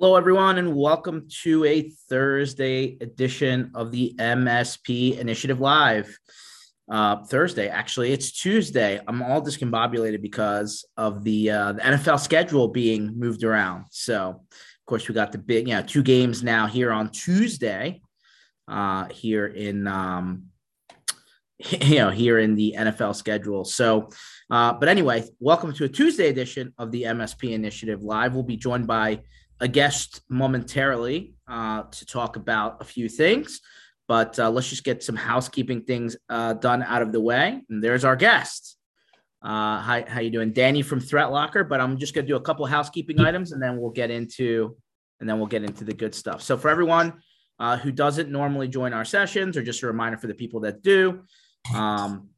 Hello, everyone, and welcome to a Thursday edition of the MSP Initiative Live. Uh, Thursday, actually, it's Tuesday. I'm all discombobulated because of the, uh, the NFL schedule being moved around. So, of course, we got the big, you know, two games now here on Tuesday, uh, here in, um, you know, here in the NFL schedule. So, uh, but anyway, welcome to a Tuesday edition of the MSP Initiative Live. We'll be joined by a guest momentarily uh, to talk about a few things, but uh, let's just get some housekeeping things uh, done out of the way. And there's our guest. Uh, hi, how you doing, Danny from ThreatLocker? But I'm just gonna do a couple housekeeping items, and then we'll get into and then we'll get into the good stuff. So for everyone uh, who doesn't normally join our sessions, or just a reminder for the people that do. Um,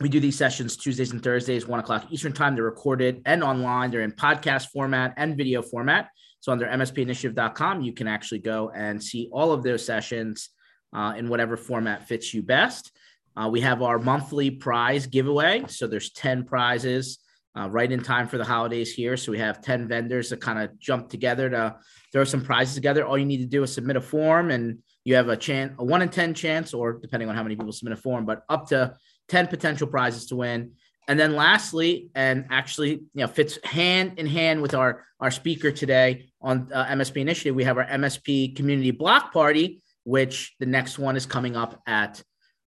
we do these sessions Tuesdays and Thursdays, one o'clock Eastern time. They're recorded and online. They're in podcast format and video format. So under mspinitiative.com, you can actually go and see all of those sessions uh, in whatever format fits you best. Uh, we have our monthly prize giveaway. So there's 10 prizes uh, right in time for the holidays here. So we have 10 vendors that kind of jump together to throw some prizes together. All you need to do is submit a form and you have a chance, a one in 10 chance, or depending on how many people submit a form, but up to 10 potential prizes to win. And then lastly, and actually, you know, fits hand in hand with our our speaker today on uh, MSP Initiative, we have our MSP Community Block Party, which the next one is coming up at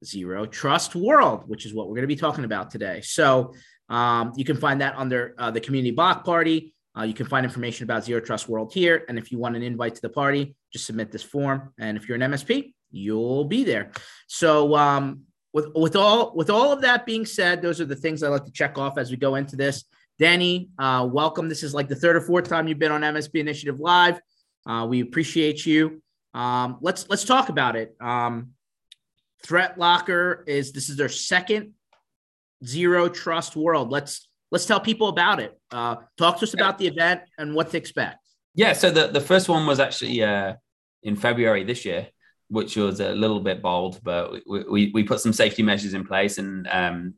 Zero Trust World, which is what we're going to be talking about today. So um, you can find that under uh, the Community Block Party. Uh, you can find information about Zero Trust World here. And if you want an invite to the party, just submit this form. And if you're an MSP, you'll be there. So um, with with all with all of that being said, those are the things I like to check off as we go into this. Danny, uh, welcome. This is like the third or fourth time you've been on MSP Initiative Live. Uh, we appreciate you. Um, let's let's talk about it. Um, ThreatLocker is this is their second zero trust world. Let's let's tell people about it. Uh, talk to us about the event and what to expect. Yeah, so the, the first one was actually uh, in February this year which was a little bit bold, but we, we, we put some safety measures in place. And um,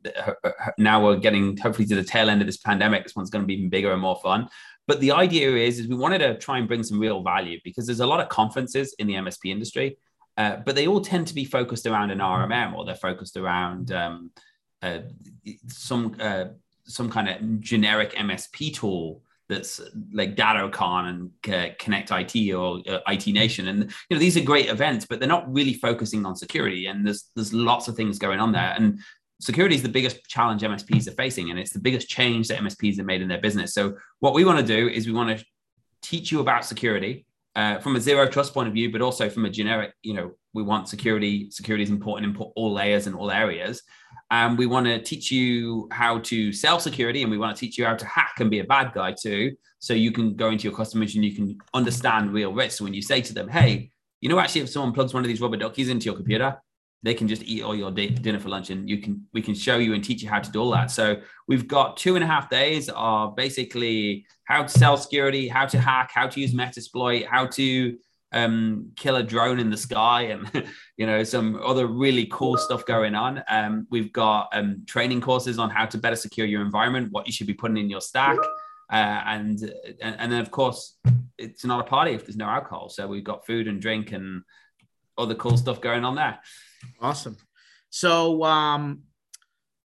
now we're getting hopefully to the tail end of this pandemic. This one's going to be even bigger and more fun. But the idea is, is we wanted to try and bring some real value because there's a lot of conferences in the MSP industry, uh, but they all tend to be focused around an RMM or they're focused around um, uh, some uh, some kind of generic MSP tool that's like DattoCon and uh, Connect IT or uh, IT Nation, and you know these are great events, but they're not really focusing on security. And there's there's lots of things going on there, and security is the biggest challenge MSPs are facing, and it's the biggest change that MSPs have made in their business. So what we want to do is we want to teach you about security uh, from a zero trust point of view, but also from a generic, you know, we want security. Security is important in all layers and all areas. And we want to teach you how to sell security and we want to teach you how to hack and be a bad guy too. So you can go into your customers and you can understand real risks. When you say to them, hey, you know, actually, if someone plugs one of these rubber duckies into your computer, they can just eat all your day, dinner for lunch and you can we can show you and teach you how to do all that so we've got two and a half days of basically how to sell security how to hack how to use metasploit how to um, kill a drone in the sky and you know some other really cool stuff going on. Um, we've got um, training courses on how to better secure your environment, what you should be putting in your stack, uh, and and then of course it's not a party if there's no alcohol. So we've got food and drink and other cool stuff going on there. Awesome. So um,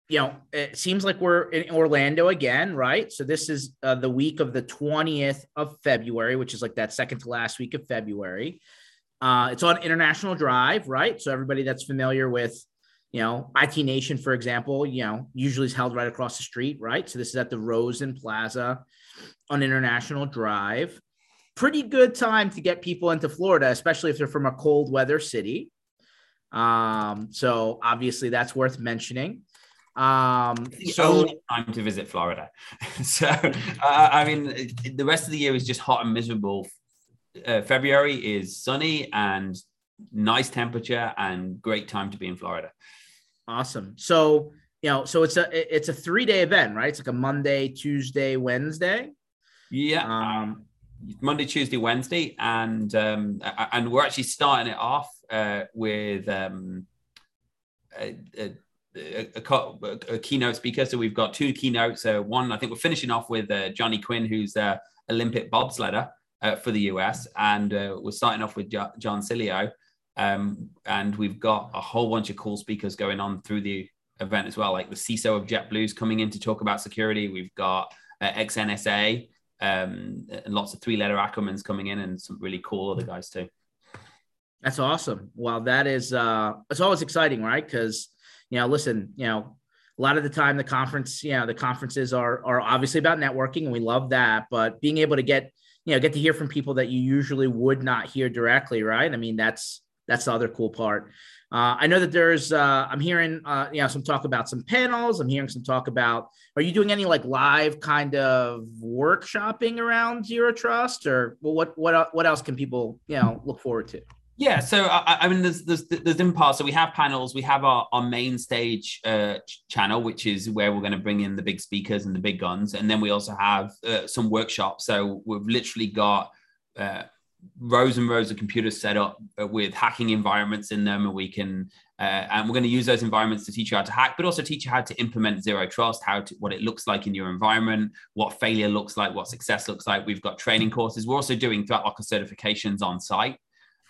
you know, it seems like we're in Orlando again, right? So this is uh, the week of the 20th of February, which is like that second to last week of February. Uh, it's on International Drive, right? So everybody that's familiar with, you know, IT Nation, for example, you know, usually is held right across the street, right? So this is at the Rosen Plaza on International Drive. Pretty good time to get people into Florida, especially if they're from a cold weather city. Um, so obviously that's worth mentioning. Um, so time to visit Florida. so uh, I mean, the rest of the year is just hot and miserable. Uh, February is sunny and nice temperature and great time to be in Florida. Awesome. So you know, so it's a it's a three day event, right? It's like a Monday, Tuesday, Wednesday. Yeah. Um, Monday, Tuesday, Wednesday, and um, and we're actually starting it off uh, with um, a, a a, a, a, keynote speaker. So we've got two keynotes. Uh, one, I think we're finishing off with uh, Johnny Quinn, who's uh, Olympic bobsledder. uh, for the US, and uh, we're starting off with jo- John Sileo, um, and we've got a whole bunch of cool speakers going on through the event as well, like the CISO of JetBlue's coming in to talk about security. We've got uh, XNSA, um, and lots of three-letter acronyms coming in, and some really cool other guys too. That's awesome. Well, that is uh, it's always exciting, right? Because you know, listen, you know, a lot of the time the conference, you know, the conferences are are obviously about networking, and we love that. But being able to get you know get to hear from people that you usually would not hear directly, right? I mean, that's that's the other cool part. Uh, I know that there's, uh, I'm hearing, uh, you know, some talk about some panels. I'm hearing some talk about, are you doing any like live kind of workshopping around zero trust or well, what, what, what else can people, you know, look forward to? Yeah, so I, I mean, there's there's there's parts. So we have panels. We have our, our main stage uh, channel, which is where we're going to bring in the big speakers and the big guns, and then we also have uh, some workshops. So we've literally got uh, rows and rows of computers set up uh, with hacking environments in them, and we can uh, and we're going to use those environments to teach you how to hack, but also teach you how to implement zero trust, how to what it looks like in your environment, what failure looks like, what success looks like. We've got training courses. We're also doing threat ThreatLocker certifications on site.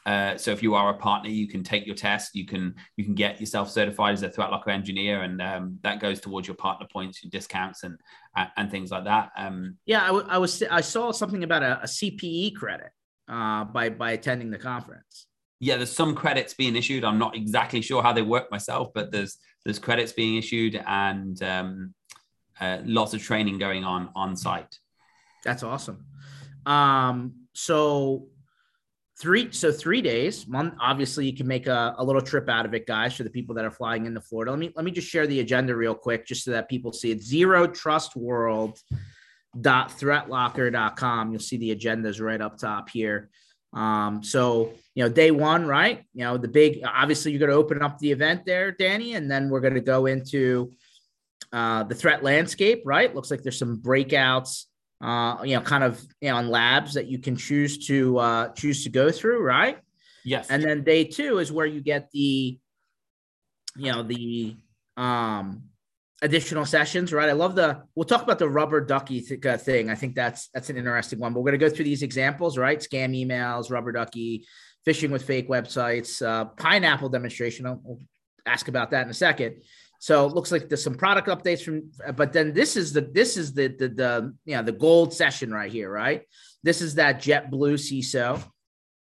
Uh, so if you are a partner, you can take your test. You can you can get yourself certified as a ThreatLocker engineer, and um, that goes towards your partner points, your discounts, and and things like that. Um, yeah, I, w- I was I saw something about a, a CPE credit uh, by by attending the conference. Yeah, there's some credits being issued. I'm not exactly sure how they work myself, but there's there's credits being issued and um, uh, lots of training going on on site. That's awesome. Um, so three so three days month obviously you can make a, a little trip out of it guys for the people that are flying into florida. Let me let me just share the agenda real quick just so that people see it. zero trust world dot threatlocker.com you'll see the agendas right up top here. Um, so you know day one right? You know the big obviously you're going to open up the event there danny and then we're going to go into uh, the threat landscape right? Looks like there's some breakouts uh, you know, kind of you know, on labs that you can choose to uh, choose to go through, right? Yes. And then day two is where you get the, you know, the um, additional sessions, right? I love the. We'll talk about the rubber ducky th- uh, thing. I think that's that's an interesting one. But we're going to go through these examples, right? Scam emails, rubber ducky, phishing with fake websites, uh, pineapple demonstration. I'll, I'll ask about that in a second. So it looks like there's some product updates from, but then this is the this is the the the you know the gold session right here, right? This is that JetBlue CISO.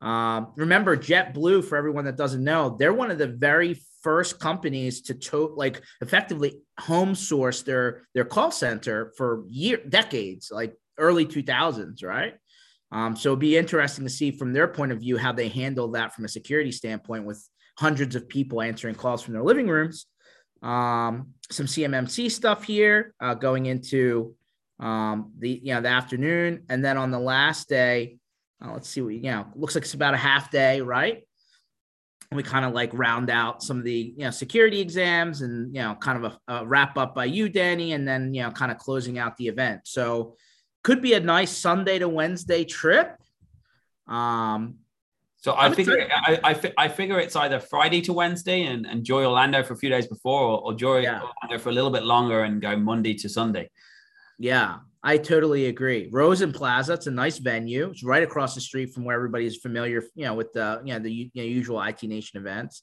Um, remember JetBlue for everyone that doesn't know, they're one of the very first companies to to like effectively home source their their call center for year decades, like early 2000s, right? Um, so it'd be interesting to see from their point of view how they handle that from a security standpoint with hundreds of people answering calls from their living rooms um, some CMMC stuff here uh, going into um, the you know the afternoon, and then on the last day, uh, let's see what you know looks like it's about a half day, right? We kind of like round out some of the you know security exams and you know kind of a, a wrap up by you, Danny, and then you know kind of closing out the event. So could be a nice Sunday to Wednesday trip. Um, so I figure I, I, I, figure it's either Friday to Wednesday and enjoy Orlando for a few days before, or, or enjoy yeah. Orlando for a little bit longer and go Monday to Sunday. Yeah, I totally agree. Rosen Plaza, it's a nice venue. It's right across the street from where everybody is familiar, you know, with the you know the you know, usual IT Nation events.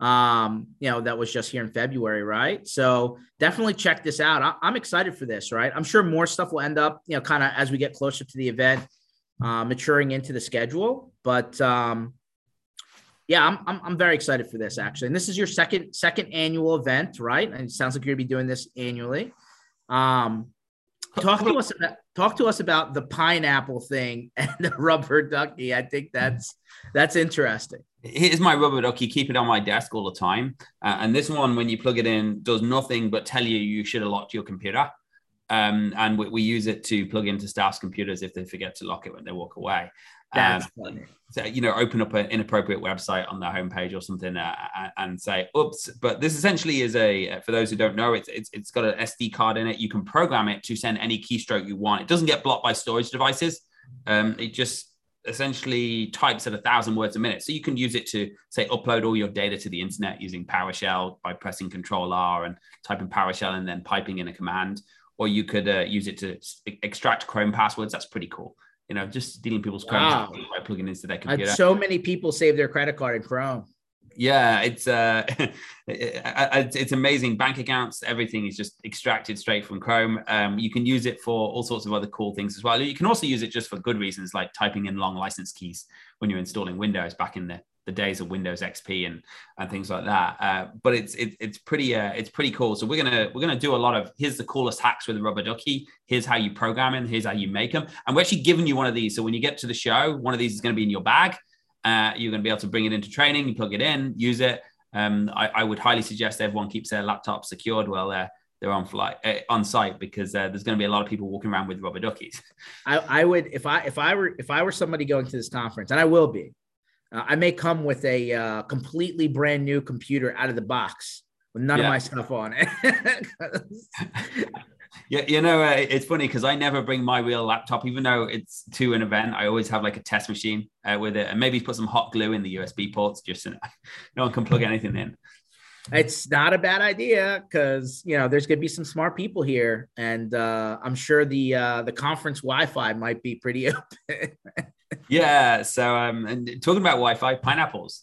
Um, you know, that was just here in February, right? So definitely check this out. I, I'm excited for this, right? I'm sure more stuff will end up, you know, kind of as we get closer to the event uh, maturing into the schedule. But um, yeah, I'm, I'm, I'm very excited for this actually. And this is your second second annual event, right? And it sounds like you're gonna be doing this annually. Um, talk to us about talk to us about the pineapple thing and the rubber ducky. I think that's that's interesting. Here's my rubber ducky. Keep it on my desk all the time. Uh, and this one, when you plug it in, does nothing but tell you you should have locked your computer um, and we, we, use it to plug into staff's computers if they forget to lock it when they walk away. That's um, funny. So, you know, open up an inappropriate website on their homepage or something uh, and say, oops. But this essentially is a, for those who don't know, it's, it's, it's got an SD card in it. You can program it to send any keystroke you want. It doesn't get blocked by storage devices. Um, it just essentially types at a thousand words a minute. So you can use it to say upload all your data to the internet using PowerShell by pressing Control R and typing PowerShell and then piping in a command or you could uh, use it to extract Chrome passwords. That's pretty cool. You know, just stealing people's Chrome Wow. by plugging into their computer. so many people save their credit card in Chrome. Yeah, it's uh, it's it's amazing. Bank accounts, everything is just extracted straight from Chrome. Um, you can use it for all sorts of other cool things as well. You can also use it just for good reasons, like typing in long license keys when you're installing Windows back in the, the days of Windows XP and and things like that. Uh, but it's it, it's pretty uh, it's pretty cool. So we're gonna we're gonna do a lot of here's the coolest hacks with rubber ducky. Here's how you program them. Here's how you make them. And we're actually giving you one of these. So when you get to the show, one of these is going to be in your bag. Uh, you're going to be able to bring it into training. You plug it in, use it. Um, I, I would highly suggest everyone keeps their laptop secured while they're they're on flight uh, on site because uh, there's going to be a lot of people walking around with rubber duckies. I, I would if I if I were if I were somebody going to this conference, and I will be, uh, I may come with a uh, completely brand new computer out of the box with none Yeah. of my stuff on it. Yeah, you know, uh, it's funny because I never bring my real laptop, even though it's to an event. I always have like a test machine uh, with it, and maybe put some hot glue in the USB ports just so no one can plug anything in. it's not a bad idea because you know there's going to be some smart people here, and uh, I'm sure the uh, the conference Wi-Fi might be pretty open. Yeah. So, um, and talking about Wi-Fi, pineapples.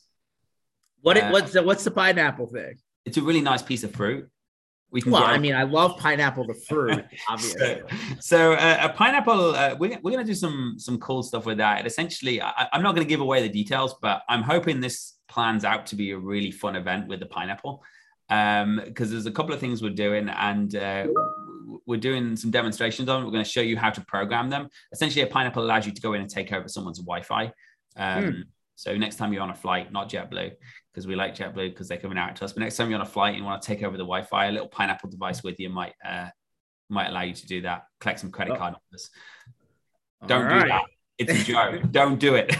what Uh, what's the, what's the pineapple thing? It's a really nice piece of fruit. We can Well, I mean, I love pineapple the fruit, obviously. So, so uh, a pineapple, uh, we're, we're going to do some some cool stuff with that. Essentially, I, I'm not going to give away the details, but I'm hoping this plans out to be a really fun event with the pineapple because there's a couple of things we're doing and uh, we're doing some demonstrations on. We're going to show you how to program them. Essentially, a pineapple allows you to go in and take over someone's Wi-Fi. Um, Hmm. So next time you're on a flight, not JetBlue, because we like JetBlue because they're coming out to us. But next time you're on a flight and you want to take over the Wi-Fi, a little pineapple device with you might uh, might allow you to do that. Collect some credit Oh. card numbers. Don't do that. It's a joke. Don't do it.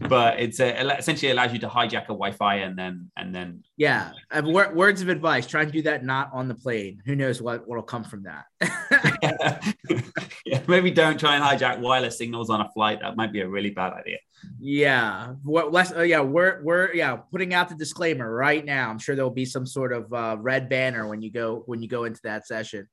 but it's a, essentially allows you to hijack a Wi-Fi and then and then Yeah, I have wor- words of advice. Try and do that not on the plane. Who knows what what'll come from that? yeah, maybe don't try and hijack wireless signals on a flight. That might be a really bad idea. yeah, what less? Uh, yeah, we're we're yeah putting out the disclaimer right now. I'm sure there'll be some sort of uh, red banner when you go when you go into that session.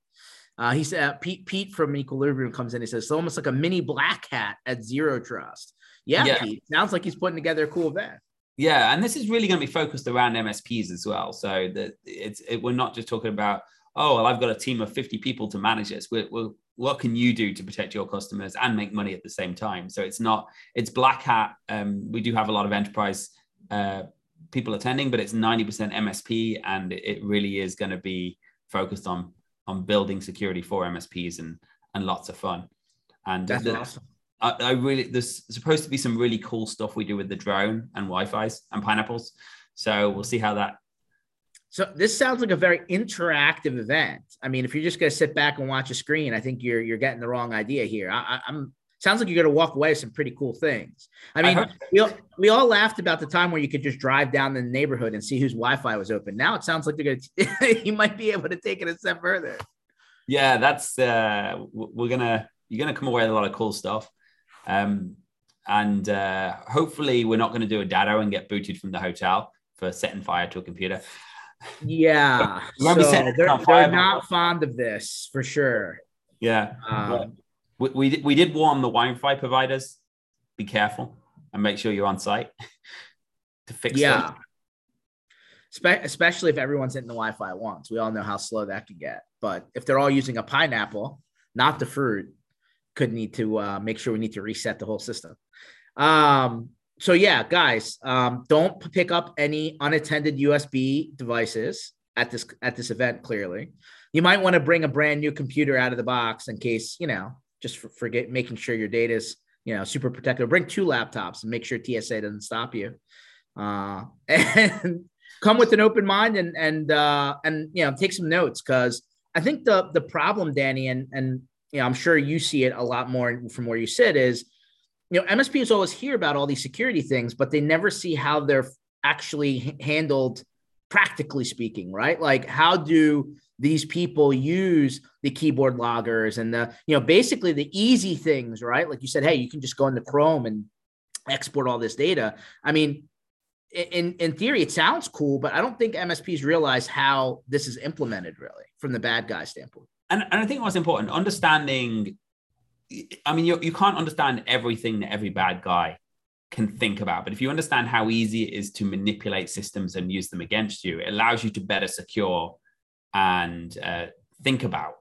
Uh, he said uh, Pete Pete from Equilibrium comes in. He says it's almost like a mini black hat at Zero Trust. Yeah, Yeah. Pete. Sounds like he's putting together a cool event. Yeah, and this is really going to be focused around MSPs as well. So that it's it, we're not just talking about oh well, I've got a team of fifty people to manage this. We're, we're, what can you do to protect your customers and make money at the same time? So it's not it's black hat. Um, we do have a lot of enterprise uh, people attending, but it's ninety percent MSP, and it really is going to be focused on on building security for MSPs and and lots of fun. And That's the- awesome. I, I really there's supposed to be some really cool stuff we do with the drone and Wi-Fi's and pineapples. So we'll see how that. So this sounds like a very interactive event. I mean, if you're just going to sit back and watch a screen, I think you're you're getting the wrong idea here. I, I, I'm sounds like you're going to walk away with some pretty cool things. I mean, we all, we all laughed about the time where you could just drive down the neighborhood and see whose Wi-Fi was open. Now it sounds like they're going to you might be able to take it a step further. yeah, that's uh, we're gonna you're gonna come away with a lot of cool stuff, um, and uh, hopefully we're not going to do a dado and get booted from the hotel for setting fire to a computer. Yeah, so they're, they're not fond of this for sure. Yeah, Um, we we did, we did warn the Wi-Fi providers. Be careful and make sure you're on site to fix yeah. Spe- especially if everyone's hitting the Wi-Fi at once. We all know how slow that can get. But if they're all using a pineapple, not the fruit, could need to uh, make sure we need to reset the whole system. Um, so yeah, guys, um, don't pick up any unattended USB devices at this at this event. Clearly, you might want to bring a brand new computer out of the box in case you know just for, forget making sure your data is you know super protected. Bring two laptops and make sure TSA doesn't stop you. Uh, and come with an open mind and and uh, and you know take some notes because I think the the problem, Danny, and and you know I'm sure you see it a lot more from where you sit is you know MSPs always hear about all these security things, but they never see how they're actually handled practically speaking, right? Like how do these people use the keyboard loggers and the you know basically the easy things, right? Like you said, hey, you can just go into Chrome and export all this data. I mean, in in theory, it sounds cool, but I don't think MSPs realize how this is implemented really from the bad guy standpoint. and, and I think what's important, understanding I mean, you, you can't understand everything that every bad guy can think about. But if you understand how easy it is to manipulate systems and use them against you, it allows you to better secure and uh, think about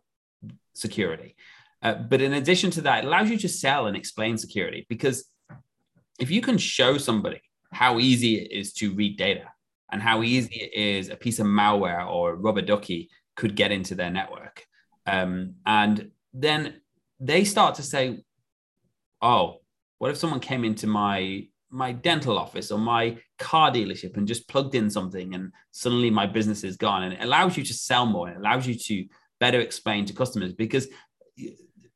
security. Uh, but in addition to that, it allows you to sell and explain security because if you can show somebody how easy it is to read data and how easy it is a piece of malware or a rubber ducky could get into their network, um, and then they start to say, "Oh, what if someone came into my my dental office or my car dealership and just plugged in something and suddenly my business is gone. And it allows you to sell more. It allows you to better explain to customers because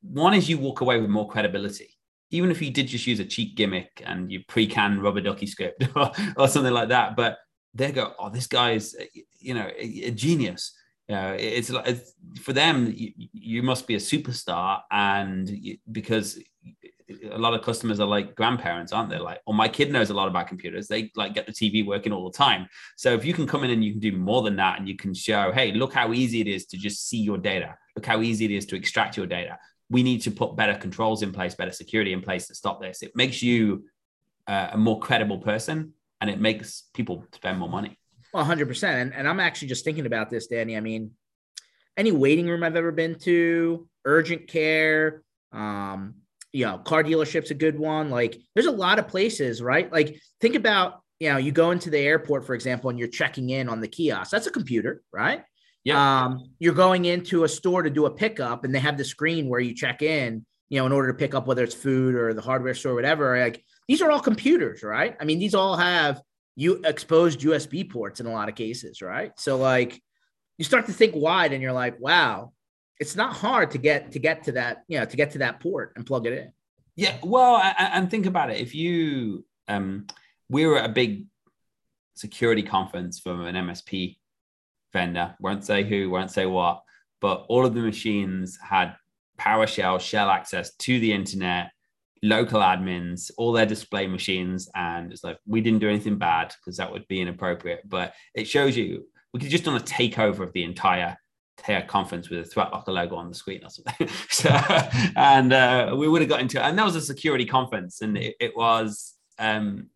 one is you walk away with more credibility. Even if you did just use a cheap gimmick and you pre-can rubber ducky script or, or something like that but they go oh this guy is you know a, a genius. You know, it's like for them you, you, must be a superstar and you, because a lot of customers are like grandparents, aren't they? Like, oh, my kid knows a lot about computers. They like get the TV working all the time. So if you can come in and you can do more than that, and you can show, hey, look how easy it is to just see your data. Look how easy it is to extract your data. We need to put better controls in place, better security in place to stop this. It makes you uh, a more credible person, and it makes people spend more money. Well, hundred percent. And and I'm actually just thinking about this, Danny. I mean, any waiting room I've ever been to, urgent care, um, you know, car dealership's a good one. Like there's a lot of places, right? Like think about, you know, you go into the airport, for example, and you're checking in on the kiosk. That's a computer, right? Yeah. Um, you're going into a store to do a pickup and they have the screen where you check in, you know, in order to pick up whether it's food or the hardware store, whatever. Like these are all computers, right? I mean, these all have you exposed USB ports in a lot of cases, right? So like you start to think wide and you're like, wow, it's not hard to get to get to that you know to get to that port and plug it in. Yeah well and think about it. If you um we were at a big security conference from an msp vendor won't say who won't say what but all of the machines had powershell shell access to the internet local admins all their display machines and it's like we didn't do anything bad because that would be inappropriate but it shows you we could just done a takeover of the entire a conference with a ThreatLocker logo on the screen or something. so, and uh, we would have got into it. And that was a security conference. And it, it was, um,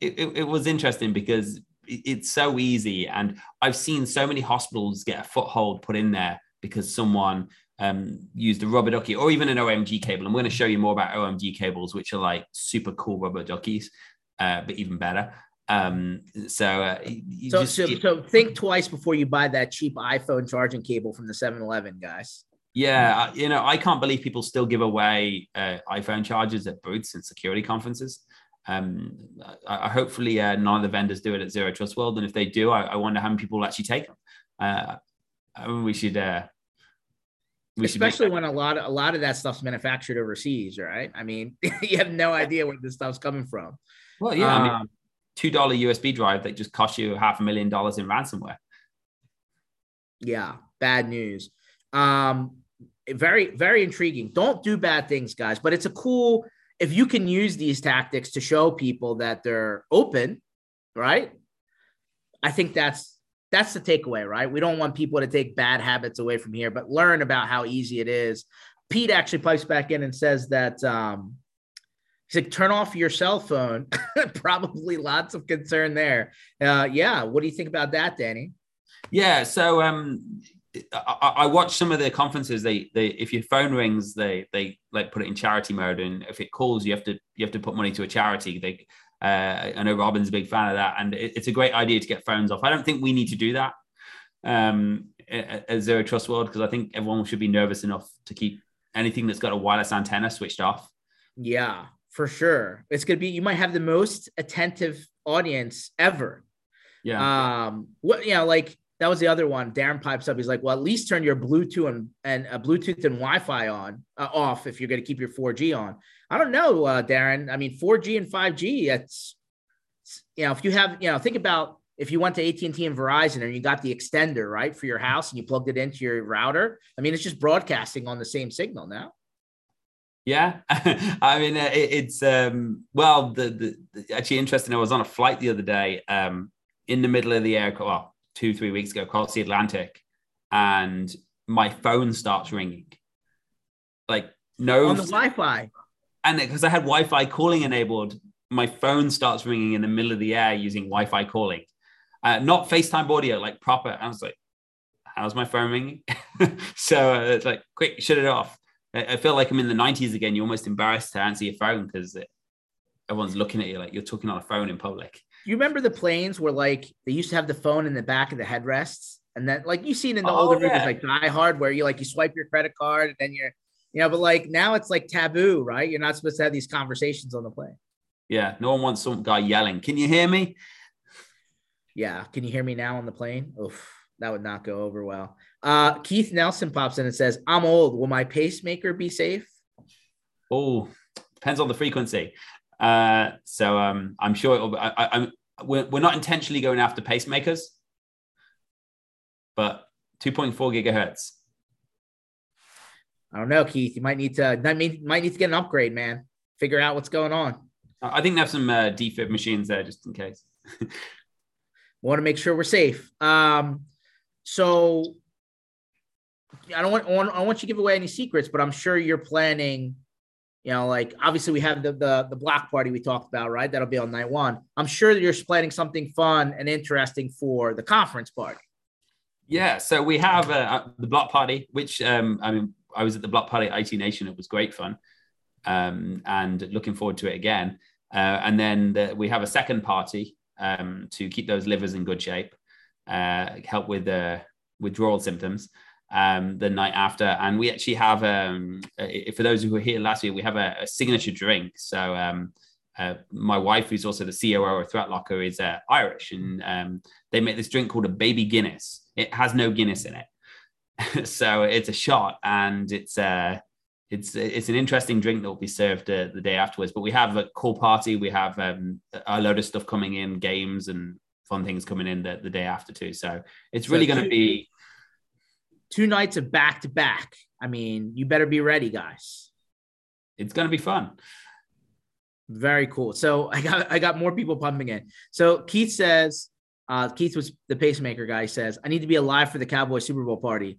it, it, it was interesting because it's so easy. And I've seen so many hospitals get a foothold put in there because someone um, used a rubber ducky or even an OMG cable. I'm going to show you more about OMG cables, which are like super cool rubber duckies, uh, but even better. Um, so, uh, so, just, so, so, think twice before you buy that cheap iPhone charging cable from the 7 Eleven, guys. Yeah, you know, I can't believe people still give away uh, iPhone chargers at booths and security conferences. Um, I, I hopefully uh, none of the vendors do it at Zero Trust World, and if they do, I, I wonder how many people will actually take them. Uh, I mean, we should. Uh, we Especially when a lot of a lot of that stuff's manufactured overseas, right? I mean, you have no idea where this stuff's coming from. Well, yeah, um, I mean, um, two dollar USB drive that just cost you half a million dollars in ransomware. Yeah, bad news. Um, very very intriguing. Don't do bad things, guys. But it's a cool if you can use these tactics to show people that they're open, right? I think that's that's the takeaway, right? We don't want people to take bad habits away from here, but learn about how easy it is. Pete actually pipes back in and says that um, He's like, turn off your cell phone. Probably lots of concern there. Uh, yeah. What do you think about that, Danny? Yeah. So um, I, I watched some of the conferences. They, they, if your phone rings, they, they like put it in charity mode, and if it calls, you have to, you have to put money to a charity. They, uh, I know Robin's a big fan of that, and it, it's a great idea to get phones off. I don't think we need to do that um, at Zero Trust World because I think everyone should be nervous enough to keep anything that's got a wireless antenna switched off. Yeah, for sure. It's gonna be you might have the most attentive audience ever. Yeah. Um. What you know, like that was the other one. Darren pipes up. He's like, well, at least turn your Bluetooth and and uh, Bluetooth and Wi-Fi on uh, off if you're gonna keep your 4G on. I don't know, uh, Darren. I mean, 4G and 5G. It's you know, if you have you know, think about if you went to AT&T and Verizon and you got the extender right for your house and you plugged it into your router. I mean, it's just broadcasting on the same signal now. Yeah, I mean it, it's um, well, the, the, the, actually interesting. I was on a flight the other day, um, in the middle of the air, well, two three weeks ago, across the Atlantic, and my phone starts ringing, like no on the Wi-Fi. And because I had Wi-Fi calling enabled, my phone starts ringing in the middle of the air using Wi-Fi calling, uh, not FaceTime audio, like proper. I was like, "How's my phone ringing?" so uh, it's like, quick, shut it off. I, I feel like I'm in the '90s again. You're almost embarrassed to answer your phone because everyone's looking at you like you're talking on a phone in public. You remember the planes where like they used to have the phone in the back of the headrests, and then like you've seen in the oh, older yeah. movies like Die Hard, where you like you swipe your credit card and then you're you know, but like now it's like taboo, right? You're not supposed to have these conversations on the plane. Yeah, no one wants some guy yelling. Can you hear me? Yeah, can you hear me now on the plane? Oof, that would not go over well. Uh, Keith Nelson pops in and says, "I'm old. Will my pacemaker be safe?" Oh, depends on the frequency. Uh, so um, I'm sure it'll. Be, I, I'm. We're, we're not intentionally going after pacemakers, but 2.4 gigahertz I don't know, Keith. You might need to. I mean, might need to get an upgrade, man. Figure out what's going on. I think they have some uh, defib machines there, just in case. want to make sure we're safe. Um, so I don't want, I want you to give away any secrets, but I'm sure you're planning. You know, like obviously we have the the the block party we talked about, right? That'll be on night one. I'm sure that you're planning something fun and interesting for the conference party. Yeah, so we have uh, the block party, which um, I mean, I was at the block party at IT Nation. It was great fun, um, and looking forward to it again. Uh, and then the, we have a second party um, to keep those livers in good shape, uh, help with the withdrawal symptoms um, the night after. And we actually have, um, for those who were here last year, we have a, a signature drink. So um, uh, my wife, who's also the COO of ThreatLocker, is uh, Irish, and um, they make this drink called a baby Guinness. It has no Guinness in it. so it's a shot, and it's uh, it's it's an interesting drink that will be served uh, the day afterwards. But we have a cool party. We have um, a load of stuff coming in, games and fun things coming in the, the day after too. So it's really so going to be two nights of back to back. I mean, you better be ready, guys. It's going to be fun. Very cool. So I got I got more people pumping in. So Keith says uh, Keith was the pacemaker guy. Says I need to be alive for the Cowboy Super Bowl party.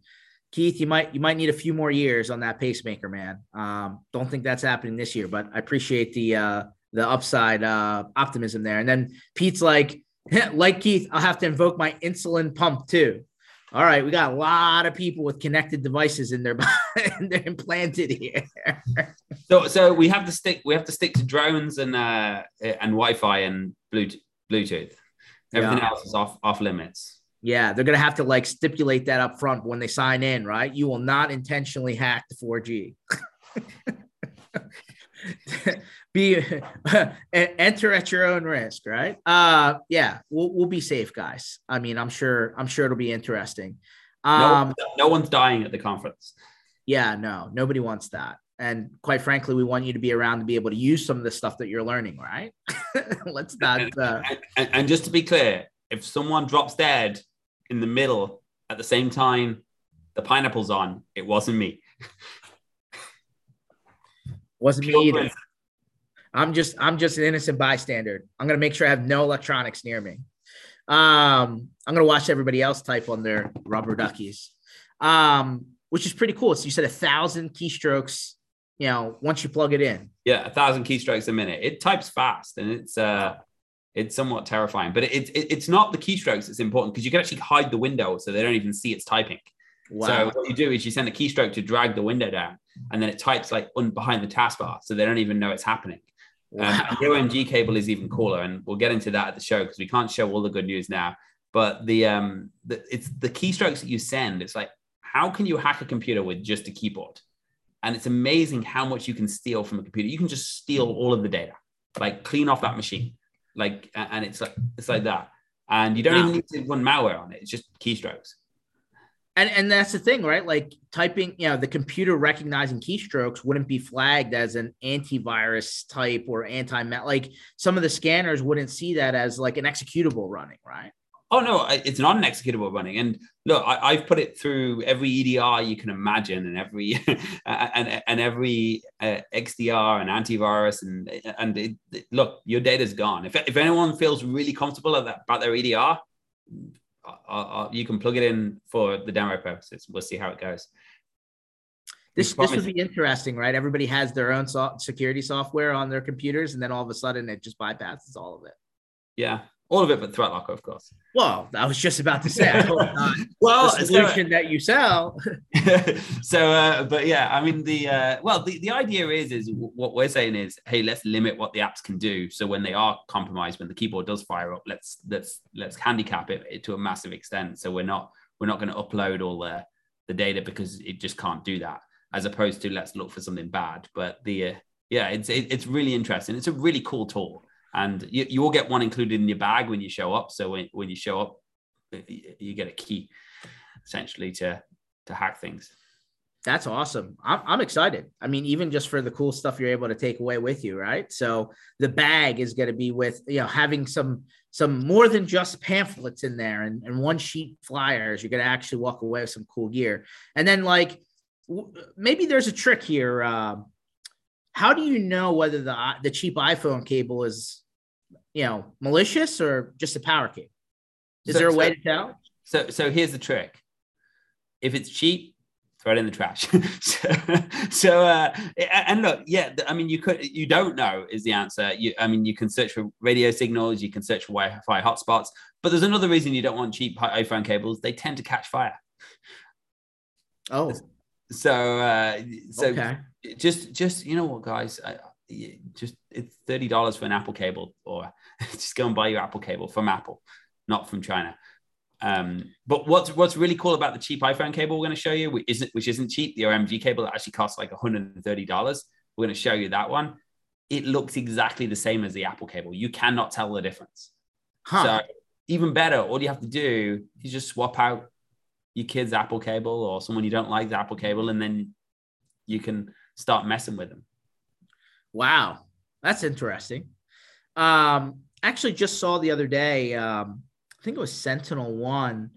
Keith, you might you might need a few more years on that pacemaker, man. Um, don't think that's happening this year, but I appreciate the uh, the upside uh, optimism there. And then Pete's like, like Keith, I'll have to invoke my insulin pump too. All right, we got a lot of people with connected devices in their and they're implanted here. so, so we have to stick. We have to stick to drones and uh, and Wi-Fi and Bluetooth. Everything yeah. else is off off limits. Yeah, they're gonna have to like stipulate that up front when they sign in, right? You will not intentionally hack the 4G. be enter at your own risk, right? Uh yeah, we'll we'll be safe, guys. I mean, I'm sure I'm sure it'll be interesting. Um no, no one's dying at the conference. Yeah, no, nobody wants that. And quite frankly, we want you to be around to be able to use some of the stuff that you're learning, right? Let's not. Uh... And, and, and just to be clear, if someone drops dead in the middle at the same time the pineapple's on, it wasn't me. Wasn't me either. I'm just I'm just an innocent bystander. I'm gonna make sure I have no electronics near me. Um, I'm gonna watch everybody else type on their rubber duckies, um, which is pretty cool. So you said a thousand keystrokes. You know, once you plug it in. Yeah, a thousand keystrokes a minute. It types fast, and it's uh, it's somewhat terrifying. But it, it it's not the keystrokes that's important because you can actually hide the window so they don't even see it's typing. Wow. So what you do is you send a keystroke to drag the window down, and then it types like un- behind the taskbar, so they don't even know it's happening. Um, wow. Um, the OMG cable is even cooler, and we'll get into that at the show because we can't show all the good news now. But the um, the, it's the keystrokes that you send. It's like how can you hack a computer with just a keyboard? And it's amazing how much you can steal from a computer. You can just steal all of the data, like clean off that machine like and it's like it's like that and you don't even need to run malware on it it's just keystrokes and and that's the thing right like typing you know the computer recognizing keystrokes wouldn't be flagged as an antivirus type or anti like some of the scanners wouldn't see that as like an executable running right Oh no, it's not an executable running. And look, I, have put it through every EDR you can imagine, and every and and every uh, XDR and antivirus, and and it, look, your data's gone. If if anyone feels really comfortable about their EDR, I'll, I'll, you can plug it in for the demo purposes. We'll see how it goes. This this would be interesting, right? Everybody has their own so- security software on their computers, and then all of a sudden it just bypasses all of it. Yeah, all of it, but ThreatLocker, of course. Well, I was just about to say, well, the solution so, that you sell. so, uh, but yeah, I mean, the uh, well, the, the idea is is what we're saying is, hey, let's limit what the apps can do. So when they are compromised, when the keyboard does fire up, let's let's let's handicap it to a massive extent. So we're not we're not going to upload all the the data because it just can't do that as opposed to let's look for something bad. But the uh, yeah, it's it, it's really interesting. It's a really cool tool, and you, you will get one included in your bag when you show up. So when, when you show up, you get a key essentially to to hack things. That's awesome. I'm, I'm excited. I mean, even just for the cool stuff you're able to take away with you, right? So the bag is going to be with, you know, having some, some more than just pamphlets in there and, and one sheet flyers. You're going to actually walk away with some cool gear. And then like, maybe there's a trick here. Uh, how do you know whether the the cheap iPhone cable is, you know, malicious or just a power cable? Is so, there a way so, to tell? So, so here's the trick. If it's cheap, throw it in the trash. so, so uh, and look, yeah, I mean, you could, you don't know is the answer. You, I mean, you can search for radio signals, you can search for Wi-Fi hotspots, but there's another reason you don't want cheap iPhone cables. They tend to catch fire. Oh, so uh, so okay. Just just you know what, guys, I, just it's thirty dollars for an Apple cable, or just go and buy your Apple cable from Apple, not from China. Um, but what's what's really cool about the cheap iPhone cable we're going to show you, which isn't which isn't cheap, the OMG cable that actually costs like one hundred and thirty dollars. We're going to show you that one. It looks exactly the same as the Apple cable. You cannot tell the difference. Huh. So even better, all you have to do is just swap out your kid's Apple cable or someone you don't like the Apple cable, and then you can start messing with them. Wow, that's interesting. Um, actually, just saw the other day. Um, I think it was SentinelOne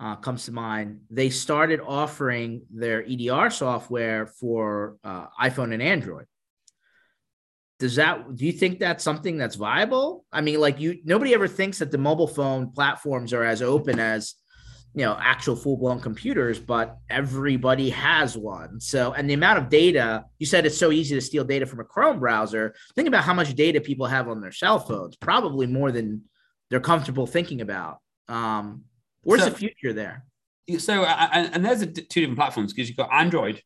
uh, comes to mind. They started offering their EDR software for uh, iPhone and Android. Does that? Do you think that's something that's viable? I mean, like you, nobody ever thinks that the mobile phone platforms are as open as you know actual full-blown computers but everybody has one. So and the amount of data you said it's so easy to steal data from a chrome browser. Think about how much data people have on their cell phones probably more than they're comfortable thinking about. Um where's so, the future there? So and, and there's a, two different platforms because you've got android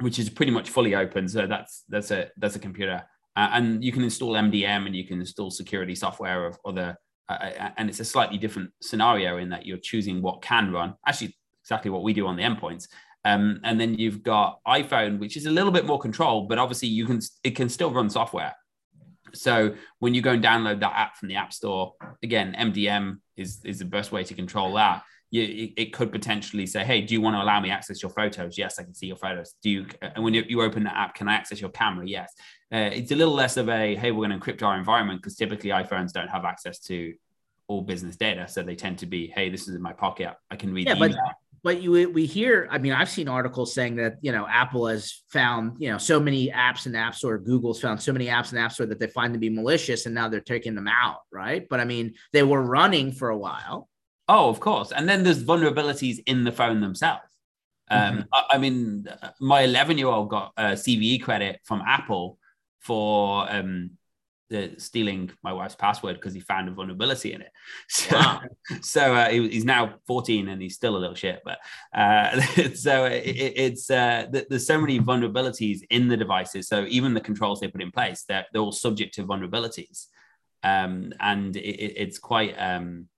which is pretty much fully open so that's that's a that's a computer. Uh, and you can install mdm and you can install security software of other uh, and it's a slightly different scenario in that you're choosing what can run. Actually, exactly what we do on the endpoints. Um, and then you've got iPhone, which is a little bit more controlled, but obviously you can it can still run software. So when you go and download that app from the App Store, again, MDM is is the best way to control that. You, it, could potentially say, "Hey, do you want to allow me access your photos?" Yes, I can see your photos. Do you? And when you, you open the app, can I access your camera? Yes uh, it's a little less of a hey we're going to encrypt our environment because typically iphones don't have access to all business data so they tend to be hey this is in my pocket i can read yeah, but, but you we hear i mean i've seen articles saying that you know apple has found you know so many apps in the app store google's found so many apps in the app store that they find to be malicious and now they're taking them out right but i mean they were running for a while oh of course and then there's vulnerabilities in the phone themselves um, mm-hmm. I, I, mean my 11 year old got a cve credit from apple for um, the stealing my wife's password because he found a vulnerability in it. So, wow. so uh, he, he's now 14 and he's still a little shit. But uh, so it, it's uh, there's so many vulnerabilities in the devices. So even the controls they put in place, they're, they're all subject to vulnerabilities. Um, and it, it's quite um,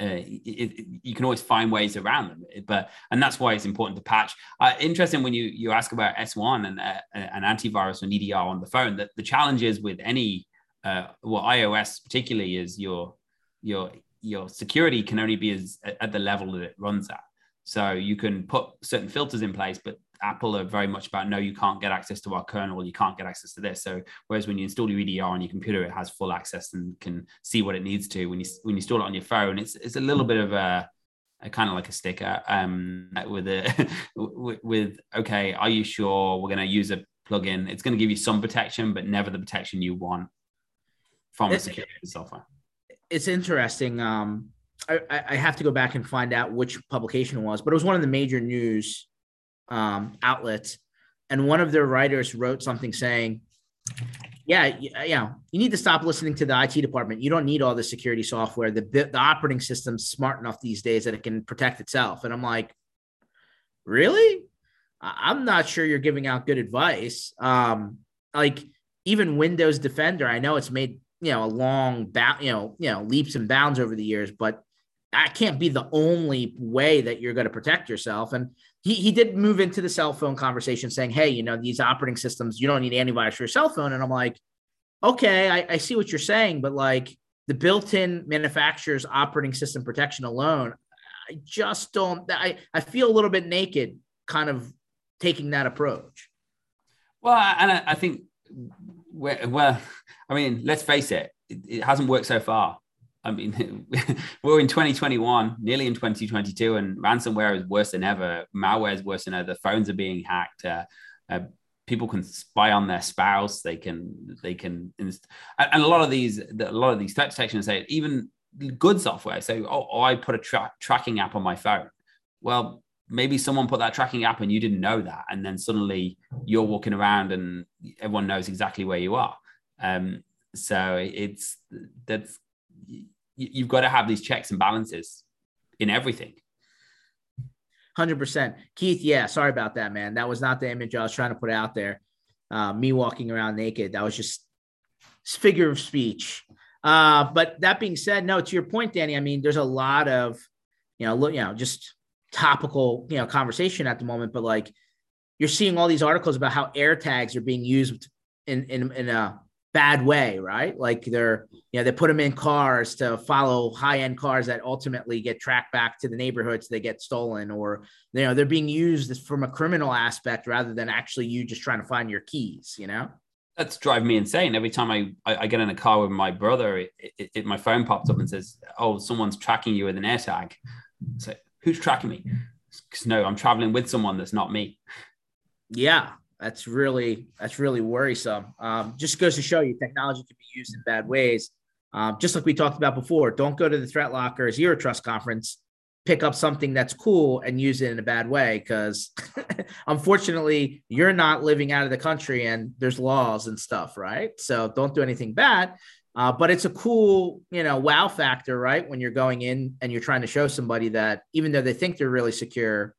uh, it, it, you can always find ways around them but and that's why it's important to patch. Uh, interesting when you you ask about s1 and uh, an antivirus and edr on the phone that the challenges with any uh, well ios particularly is your your your security can only be as at the level that it runs at. So you can put certain filters in place but Apple are very much about no, you can't get access to our kernel, you can't get access to this. So whereas when you install your EDR on your computer, it has full access and can see what it needs to. When you when you install it on your phone, it's it's a little bit of a, a kind of like a sticker um, with a with, with okay, are you sure we're going to use a plugin? It's going to give you some protection, but never the protection you want from the security software. It's interesting. Um, I, I have to go back and find out which publication it was, but it was one of the major news um, outlets, and one of their writers wrote something saying, "Yeah, you, you know, you need to stop listening to the IT department. You don't need all the security software. The the operating system's smart enough these days that it can protect itself." And I'm like, "Really? I'm not sure you're giving out good advice." Um, like even Windows Defender, I know it's made you know a long bound, you know, you know leaps and bounds over the years, but that can't be the only way that you're going to protect yourself. And he, he did move into the cell phone conversation saying, Hey, you know, these operating systems, you don't need antivirus for your cell phone. And I'm like, okay, I, I see what you're saying, but like the built-in manufacturer's operating system protection alone, I just don't, I, I feel a little bit naked kind of taking that approach. Well, and I, I think, well, I mean, let's face it, it, it hasn't worked so far. I mean, we're in 2021, nearly in 2022, and ransomware is worse than ever. Malware is worse than ever. The phones are being hacked. Uh, uh, people can spy on their spouse. They can, they can, and a lot of these, a lot of these threat detection say even good software. So, oh, oh I put a tra- tracking app on my phone. Well, maybe someone put that tracking app and you didn't know that, and then suddenly you're walking around and everyone knows exactly where you are. Um, so it's that's you've got to have these checks and balances in everything. 100%. Keith, yeah, sorry about that, man. That was not the image I was trying to put out there. Uh, me walking around naked. That was just figure of speech. Uh, but that being said, no, to your point, Danny, I mean, there's a lot of, you know, look, you know, just topical, you know, conversation at the moment, but like you're seeing all these articles about how air tags are being used in, in, in a bad way, right? Like they're, you know, they put them in cars to follow high end cars that ultimately get tracked back to the neighborhoods they get stolen, or, you know, they're being used from a criminal aspect rather than actually you just trying to find your keys, you know? That's driving me insane. Every time I, I, I get in a car with my brother, it, it, it, my phone pops up and says, Oh, someone's tracking you with an AirTag. So who's tracking me? Because no, I'm traveling with someone that's not me. Yeah, that's really that's really worrisome. Um, just goes to show you technology can be used in bad ways. Um, just like we talked about before, don't go to the ThreatLocker zero trust conference, pick up something that's cool and use it in a bad way because unfortunately you're not living out of the country and there's laws and stuff, right? So don't do anything bad. Uh, but it's a cool, you know, wow factor, right? When you're going in and you're trying to show somebody that even though they think they're really secure,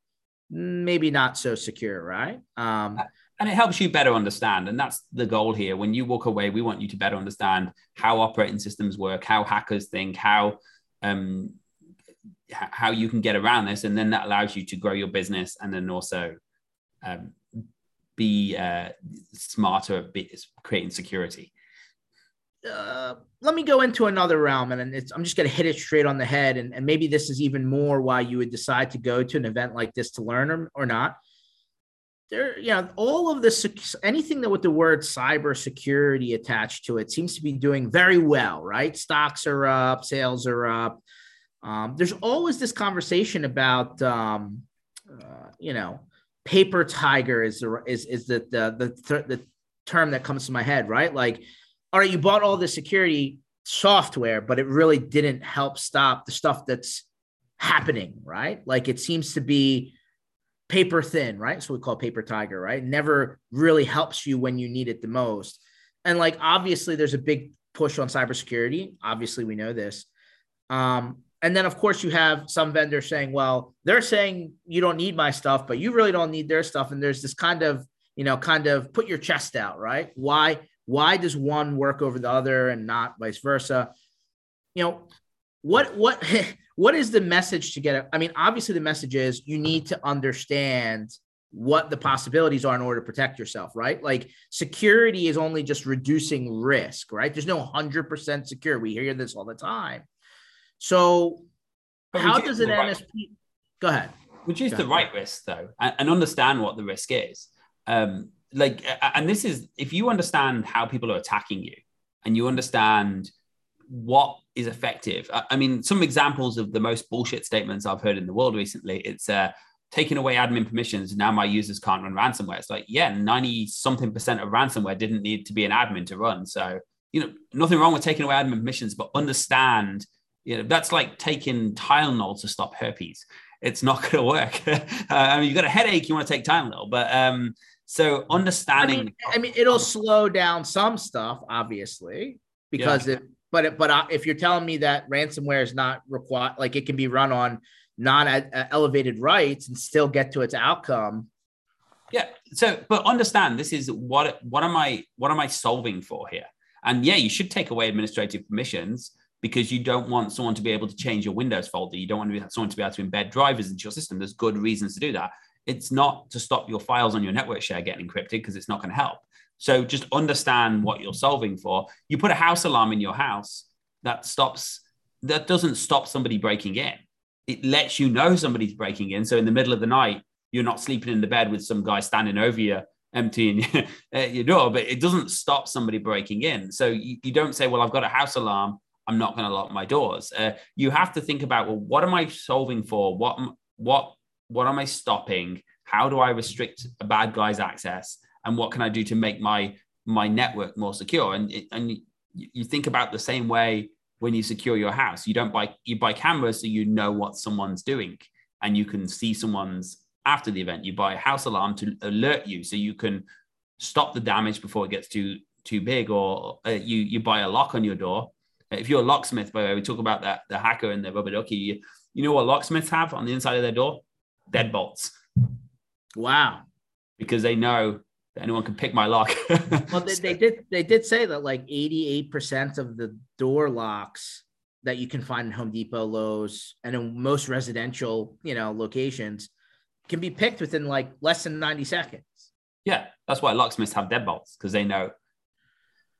maybe not so secure, right? Um, and it helps you better understand. And that's the goal here. When you walk away we want you to better understand how operating systems work how hackers think how um, how you can get around this. And then that allows you to grow your business and then also um, be uh, smarter at creating security. Uh, let me go into another realm and i'm just going to hit it straight on the head. And, and maybe this is even more why you would decide to go to an event like this to learn or, or not there, you know, all of this, anything that with the word cybersecurity attached to it seems to be doing very well, right? Stocks are up, sales are up. Um, there's always this conversation about, um, uh, you know, paper tiger is is is the the the, the term that comes to my head, right? Like, all right, you bought all the security software, but it really didn't help stop the stuff that's happening, right? Like, it seems to be paper thin, right? So we call paper tiger, right? Never really helps you when you need it the most. And like obviously there's a big push on cybersecurity. Obviously, we know this. Um, and then of course you have some vendors saying, well, they're saying you don't need my stuff, but you really don't need their stuff. And there's this kind of, you know, kind of put your chest out, right? Why, why does one work over the other and not vice versa? You know, what what what is the message to get i mean obviously the message is you need to understand what the possibilities are in order to protect yourself right? Like security is only just reducing risk right? There's no 100% secure. We hear this all the time. So how does an msp right. go ahead. Reduce the right risk though and, and understand what the risk is. Um like and this is if you understand how people are attacking you and you understand what is effective. I, mean, some examples of the most bullshit statements I've heard in the world recently. It's uh, taking away admin permissions. Now my users can't run ransomware. It's like, yeah, 90 something percent of ransomware didn't need to be an admin to run. So, you know, nothing wrong with taking away admin permissions, but understand, you know, that's like taking Tylenol to stop herpes. it's not going to work. uh, I mean, you've got a headache, you want to take Tylenol, but um, so understanding. I mean, I mean, it'll slow down some stuff, obviously, because yeah. it. But but if you're telling me that ransomware is not required, like it can be run on non uh, elevated rights and still get to its outcome. Yeah. So, but understand this is what what am I what am I solving for here? And yeah, you should take away administrative permissions because you don't want someone to be able to change your Windows folder. You don't want someone to be able to embed drivers into your system. There's good reasons to do that. It's not to stop your files on your network share getting encrypted because it's not going to help. So just understand what you're solving for. You put a house alarm in your house that stops, that doesn't stop somebody breaking in. It lets you know somebody's breaking in. So in the middle of the night, you're not sleeping in the bed with some guy standing over you emptying your door, but it doesn't stop somebody breaking in. So you, you don't say, well, I've got a house alarm. I'm not going to lock my doors. Uh, you have to think about, well, what am I solving for? What, what, what am I stopping? How do I restrict a bad guy's access? And what can I do to make my, my network more secure? And, and you think about the same way when you secure your house. You don't buy, you buy cameras so you know what someone's doing and you can see someone's after the event. You buy a house alarm to alert you so you can stop the damage before it gets too too big, or uh, you you buy a lock on your door. If you're a locksmith, by the way, we talk about that the hacker and the rubber ducky. You, you know what locksmiths have on the inside of their door? Deadbolts. Wow. Because they know that anyone can pick my lock. well, they, they did they did say that like 88% of the door locks that you can find in Home Depot, Lowe's, and in most residential, you know, locations can be picked within like less than 90 seconds. Yeah, that's why locksmiths have deadbolts because they know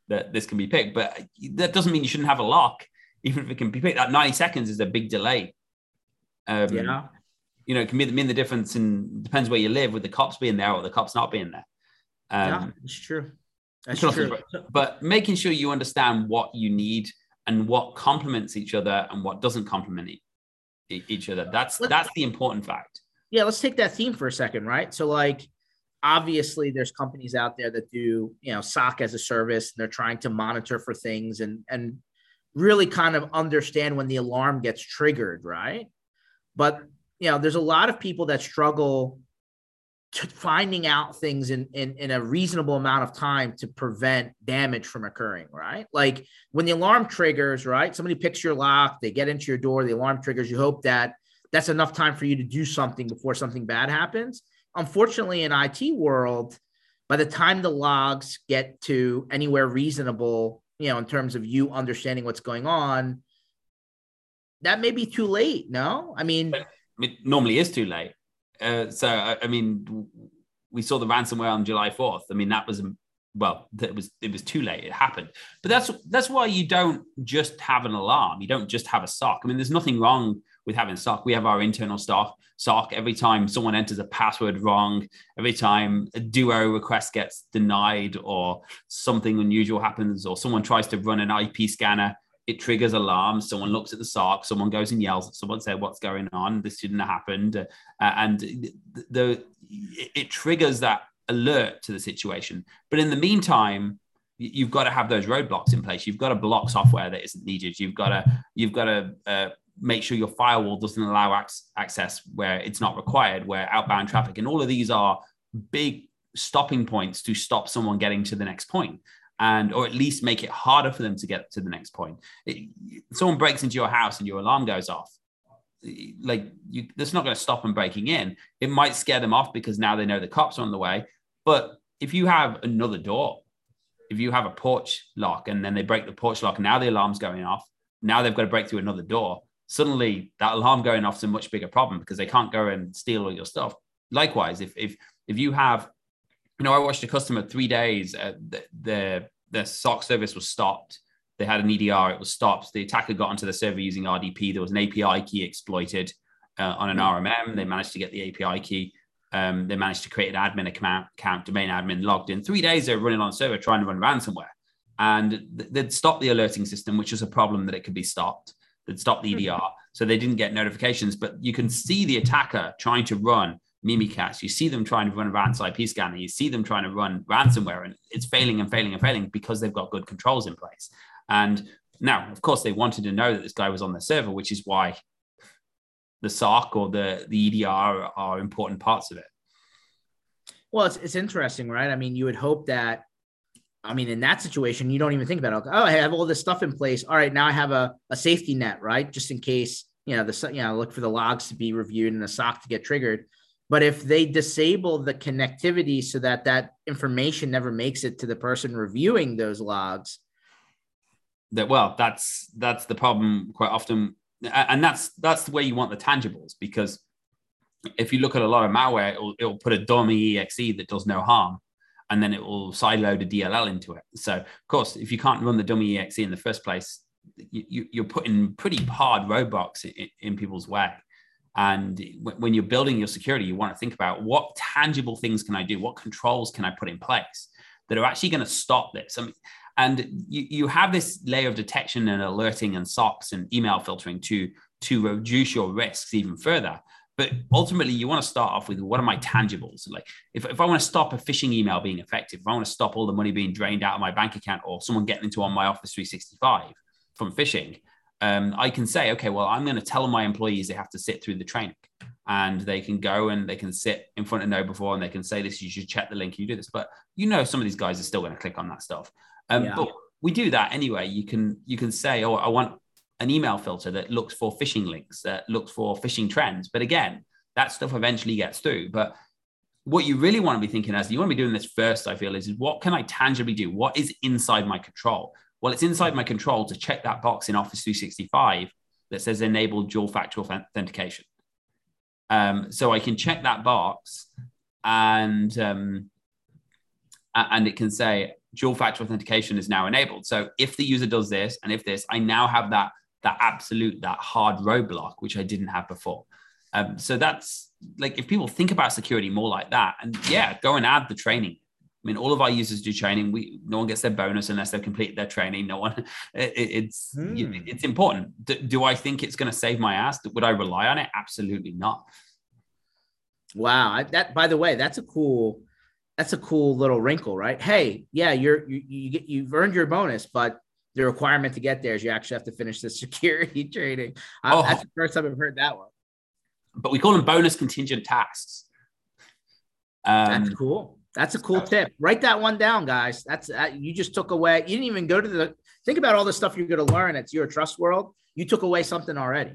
that this can be picked. But that doesn't mean you shouldn't have a lock, even if it can be picked. That 90 seconds is a big delay. Um, yeah. You know, it can mean the difference and depends where you live with the cops being there or the cops not being there. Um, yeah, it's true. That's true. but making sure you understand what you need and what complements each other and what doesn't complement each other. That's that's the important fact yeah, let's take that theme for a second, right? So, like, obviously, there's companies out there that do, you know, SOC as a service, and they're trying to monitor for things and and really kind of understand when the alarm gets triggered, right? But you know, there's a lot of people that struggle finding out things in, in in a reasonable amount of time to prevent damage from occurring right like when the alarm triggers right somebody picks your lock they get into your door the alarm triggers you hope that that's enough time for you to do something before something bad happens. Unfortunately, in IT world, by the time the logs get to anywhere reasonable, you know, in terms of you understanding what's going on, that may be too late. No, I mean, it normally is too late. Uh, so, I mean, we saw the ransomware on July 4th. I mean, that was well, it was it was too late. It happened, but that's that's why you don't just have an alarm. You don't just have a SOC. I mean, there's nothing wrong with having SOC. We have our internal stock SOC. Every time someone enters a password wrong, every time a Duo request gets denied, or something unusual happens, or someone tries to run an IP scanner, it triggers alarms. Someone looks at the SOC. Someone goes and yells at someone, say, "What's going on? This shouldn't have happened." Uh, and the, the it triggers that alert to the situation. But in the meantime, you've got to have those roadblocks in place. You've got to block software that isn't needed. You've got to you've got to uh, make sure your firewall doesn't allow access where it's not required, where outbound traffic, and all of these are big stopping points to stop someone getting to the next point and or at least make it harder for them to get to the next point it, someone breaks into your house and your alarm goes off like you that's not going to stop them breaking in it might scare them off because now they know the cops are on the way but if you have another door, if you have a porch lock and then they break the porch lock, now the alarm's going off. Now they've got to break through another door. Suddenly, that alarm going off is a much bigger problem because they can't go and steal all your stuff. Likewise, if if if you have, you know, I watched a customer three days. Uh, the, the the SOC service was stopped. They had an EDR. It was stopped. The attacker got onto the server using RDP. There was an API key exploited uh, on an RMM. They managed to get the API key. Um, they managed to create an admin account, account, domain admin, logged in. Three days they were running on a server trying to run ransomware. And they'd stop the alerting system, which is a problem that it could be stopped. They'd stop the EDR. So they didn't get notifications. But you can see the attacker trying to run Mimikatz. You see them trying to run a ransom IP scanner. You see them trying to run ransomware, and it's failing and failing and failing because they've got good controls in place. And now, of course, they wanted to know that this guy was on the server, which is why the SOC or the the EDR are, are important parts of it. Well, it's it's interesting, right? I mean, you would hope that I mean, in that situation, you don't even think about it. Oh, I have all this stuff in place. All right, now I have a, a safety net, right? Just in case, you know, the you know, look for the logs to be reviewed and the SOC to get triggered. But if they disable the connectivity so that that information never makes it to the person reviewing those logs, that well, that's that's the problem quite often, and that's that's the way you want the tangibles because if you look at a lot of malware, it'll, it'll put a dummy exe that does no harm and then it will sideload a DLL into it. So, of course, if you can't run the dummy exe in the first place, you, are putting pretty hard roadblocks in, in, people's way. And when you're building your security, you want to think about what tangible things can I do? What controls can I put in place that are actually going to stop this? I mean, and you, you have this layer of detection and alerting and SOCs and email filtering to, to reduce your risks even further. But ultimately, you want to start off with what are my tangibles? Like, if, if I want to stop a phishing email being effective, if I want to stop all the money being drained out of my bank account or someone getting into on my Office 365 from phishing, um, I can say, okay, well, I'm going to tell my employees they have to sit through the training and they can go and they can sit in front of KnowBe4 and they can say this, you should check the link, you do this. But you know, some of these guys are still going to click on that stuff. Um, yeah. But we do that anyway. You can you can say, oh, I want an email filter that looks for phishing links, that looks for phishing trends. But again, that stuff eventually gets through. But what you really want to be thinking as you want to be doing this first, I feel, is, is what can I tangibly do? What is inside my control? Well, it's inside my control to check that box in Office 365 that says enable dual factor authentication. Um, so I can check that box and um, and it can say dual factor authentication is now enabled. So if the user does this and if this, I now have that that absolute that hard roadblock which I didn't have before. Um, so that's like if people think about security more like that, and yeah, go and add the training. I mean, all of our users do training. We no one gets their bonus unless they've completed their training. No one. It, it's hmm. it's important. Do, do I think it's going to save my ass? Would I rely on it? Absolutely not. Wow, that by the way, that's a cool that's a cool little wrinkle, right? Hey, yeah, you're you, you get you've earned your bonus, but the requirement to get there is you actually have to finish the security training. Oh. that's the first time I've heard that one. But we call them bonus contingent tasks. Um, that's cool. That's a cool tip. Write that one down, guys. That's uh, you just took away. You didn't even go to the. Think about all the stuff you're going to learn at your Trust World. You took away something already.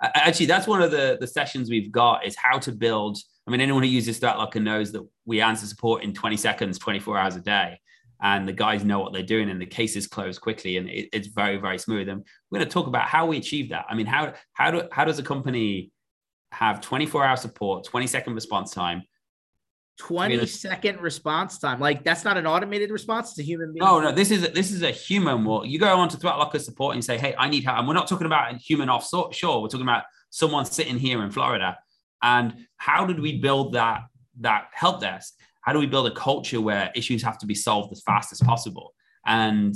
Actually, that's one of the the sessions we've got is how to build I mean, anyone who uses ThreatLocker knows that we answer support in 20 seconds, 24 hours a day. And the guys know what they're doing, and the cases close quickly, and it, it's very, very smooth. And we're going to talk about how we achieve that. I mean, how how do how does a company have 24 hour support, 20 second response time, 20 second response time. Like that's not an automated response. It's a human being. No, no, this is this is a human. Well, you go on to ThreatLocker support and say, "Hey, I need help." And we're not talking about a human offshore. We're talking about someone sitting here in Florida and how did we build that that help desk? How do we build a culture where issues have to be solved as fast as possible? And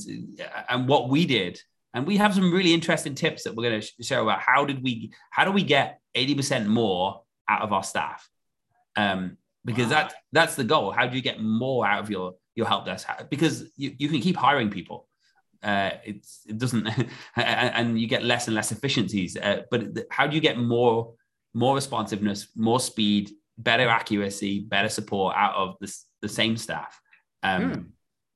and what we did, and we have some really interesting tips that we're going to share about how did we how do we get 80% more out of our staff? Um, because wow. that that's the goal. How do you get more out of your your help desk? Because you, you can keep hiring people. Uh, it's it doesn't and you get less and less efficiencies. Uh, but how do you get more more responsiveness, more speed, better accuracy, better support out of the, the same staff. Um, hmm.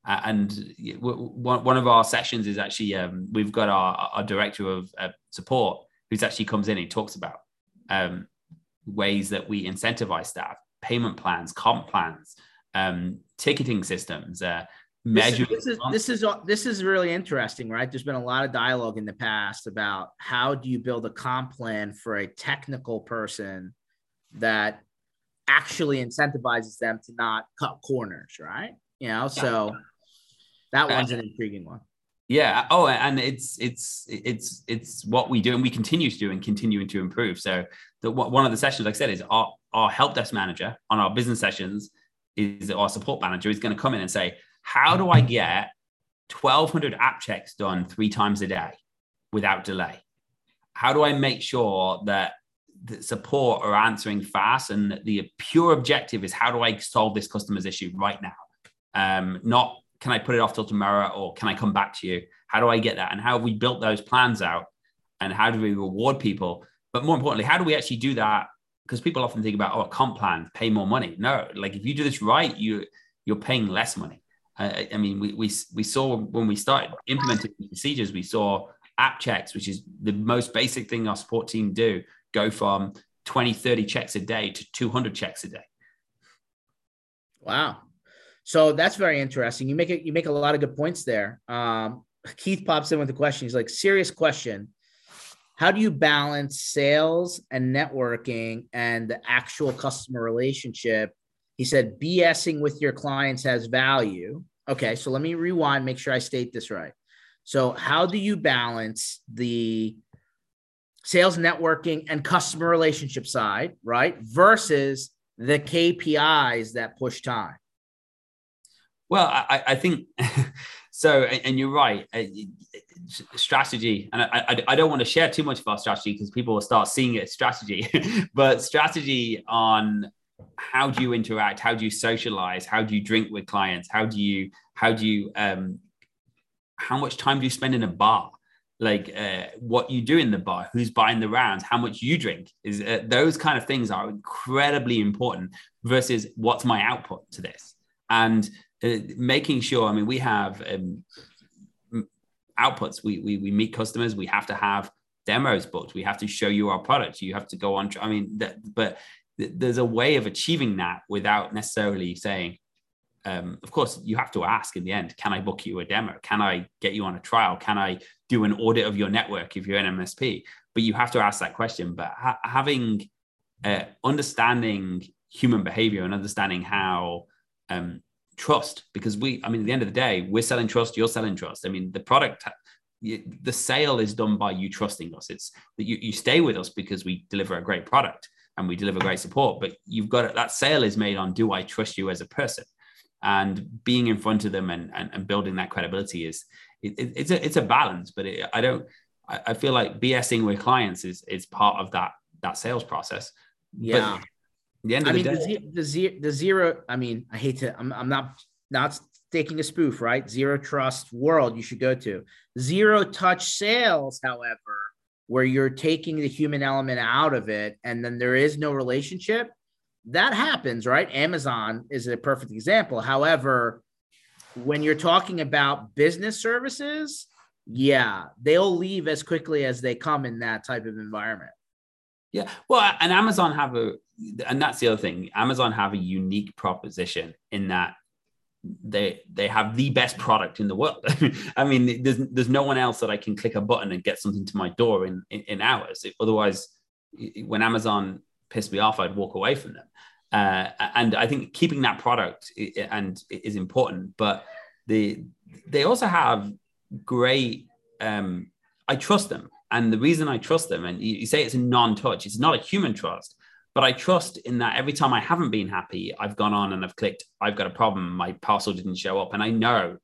And one of our sessions is actually um, we've got our, our director of uh, support who's actually comes in and talks about um, ways that we incentivize staff, payment plans, comp plans, um, ticketing systems, uh. This is, this is this is this is really interesting, right? There's been a lot of dialogue in the past about how do you build a comp plan for a technical person that actually incentivizes them to not cut corners, right? You know, so that one's an intriguing one. Yeah. Oh, and it's it's it's it's what we do, and we continue to do, and continuing to improve. So the one of the sessions, like I said, is our our help desk manager on our business sessions is our support manager is going to come in and say, how do I get 1200 app checks done three times a day without delay? How do I make sure that the support are answering fast and that the pure objective is how do I solve this customer's issue right now? Um, not can I put it off till tomorrow or can I come back to you? How do I get that? And how have we built those plans out? And how do we reward people but more importantly, how do we actually do that? Because people often think about, oh, comp plan, pay more money. No, like if you do this right, you you're paying less money. I, I mean, we, we we saw when we started implementing procedures, we saw app checks, which is the most basic thing our support team do, go from 20, 30 checks a day to 200 checks a day. Wow. So that's very interesting. You make it, you make a lot of good points there. Um, Keith pops in with a question. He's like, serious question. How do you balance sales and networking and the actual customer relationship? He said, BSing with your clients has value. Okay, so let me rewind, make sure I state this right. So, how do you balance the sales networking and customer relationship side, right, versus the KPIs that push time? Well, I, I think so, and you're right. Uh, strategy, and I, I, don't want to share too much of our strategy because people will start seeing it as strategy, but strategy on how do you interact, how do you socialize, how do you drink with clients, how do you how do you um, how much time do you spend in a bar? Like uh, what you do in the bar, who's buying the rounds, how much you drink is uh, those kind of things are incredibly important versus what's my output to this and making sure. I mean, we have um, outputs. We, we we meet customers. We have to have demos booked. We have to show you our product. You have to go on. I mean, that, but there's a way of achieving that without necessarily saying, um, of course, you have to ask in the end, can I book you a demo? Can I get you on a trial? Can I do an audit of your network if you're an MSP? But you have to ask that question. But ha- having uh, understanding human behavior and understanding how um, trust, because we, I mean, at the end of the day, we're selling trust, you're selling trust. I mean, the product, the sale is done by you trusting us. It's that you, you stay with us because we deliver a great product and we deliver great support. But you've got that sale is made on do I trust you as a person? and being in front of them and, and, and building that credibility is it, it, it's a it's a balance but it, i don't I, I, feel like bsing with clients is is part of that that sales process yeah the end of I the mean, day the, the, the zero i mean i hate to i'm, I'm not not taking a spoof right zero trust world you should go to zero touch sales however where you're taking the human element out of it and then there is no relationship that happens, right? Amazon is a perfect example. However, when you're talking about business services, yeah, they'll leave as quickly as they come in that type of environment. Yeah. Well, and Amazon have a, and that's the other thing. Amazon have a unique proposition in that they they have the best product in the world. I mean, there's there's no one else that I can click a button and get something to my door in in, in hours. Otherwise, when Amazon pissed me off, I'd walk away from them. Uh, and I think keeping that product and is important. But the they also have great. Um, I trust them, and the reason I trust them, and you, you say it's a non-touch, it's not a human trust, but I trust in that every time I haven't been happy, I've gone on and I've clicked, I've got a problem, my parcel didn't show up, and I know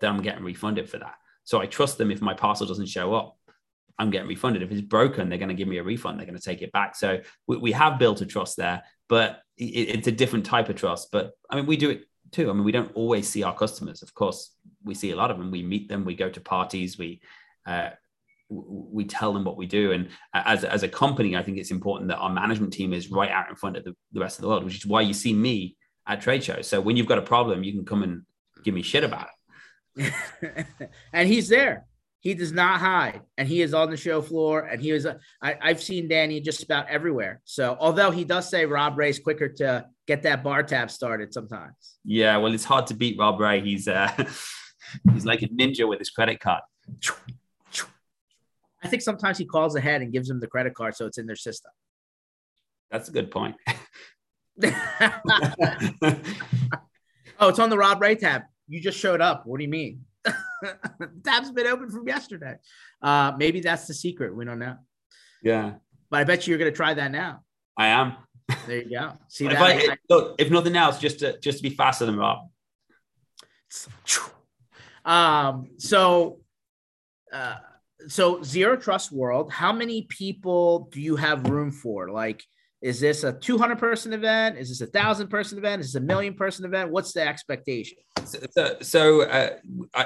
that I'm getting refunded for that. So I trust them if my parcel doesn't show up. I'm getting refunded. If it's broken, they're going to give me a refund. They're going to take it back. So we, we have built a trust there, but it, it's a different type of trust. But I mean, we do it too. I mean, we don't always see our customers. Of course, we see a lot of them. We meet them. We go to parties. We uh, we tell them what we do. And as, as a company, I think it's important that our management team is right out in front of the, the rest of the world, which is why you see me at trade shows. So when you've got a problem, you can come and give me shit about it. and he's there. He does not hide, and he is on the show floor. And he was, uh, I, I've seen Danny just about everywhere. So, although he does say Rob Ray's quicker to get that bar tab started sometimes. Yeah, well, it's hard to beat Rob Ray. He's uh, he's like a ninja with his credit card. I think sometimes he calls ahead and gives them the credit card so it's in their system. That's a good point. oh, it's on the Rob Ray tab. You just showed up. What do you mean? Tab's been open from yesterday. Uh, maybe that's the secret. We don't know. Yeah. But I bet you you're going to try that now. I am. There you go. See if? I, I, look, if nothing else, just to just to be faster than Rob. Um. So, uh, so zero trust world. How many people do you have room for? Like, is this a 200 person event? Is this a thousand person event? Is this a million person event? What's the expectation? So, so uh,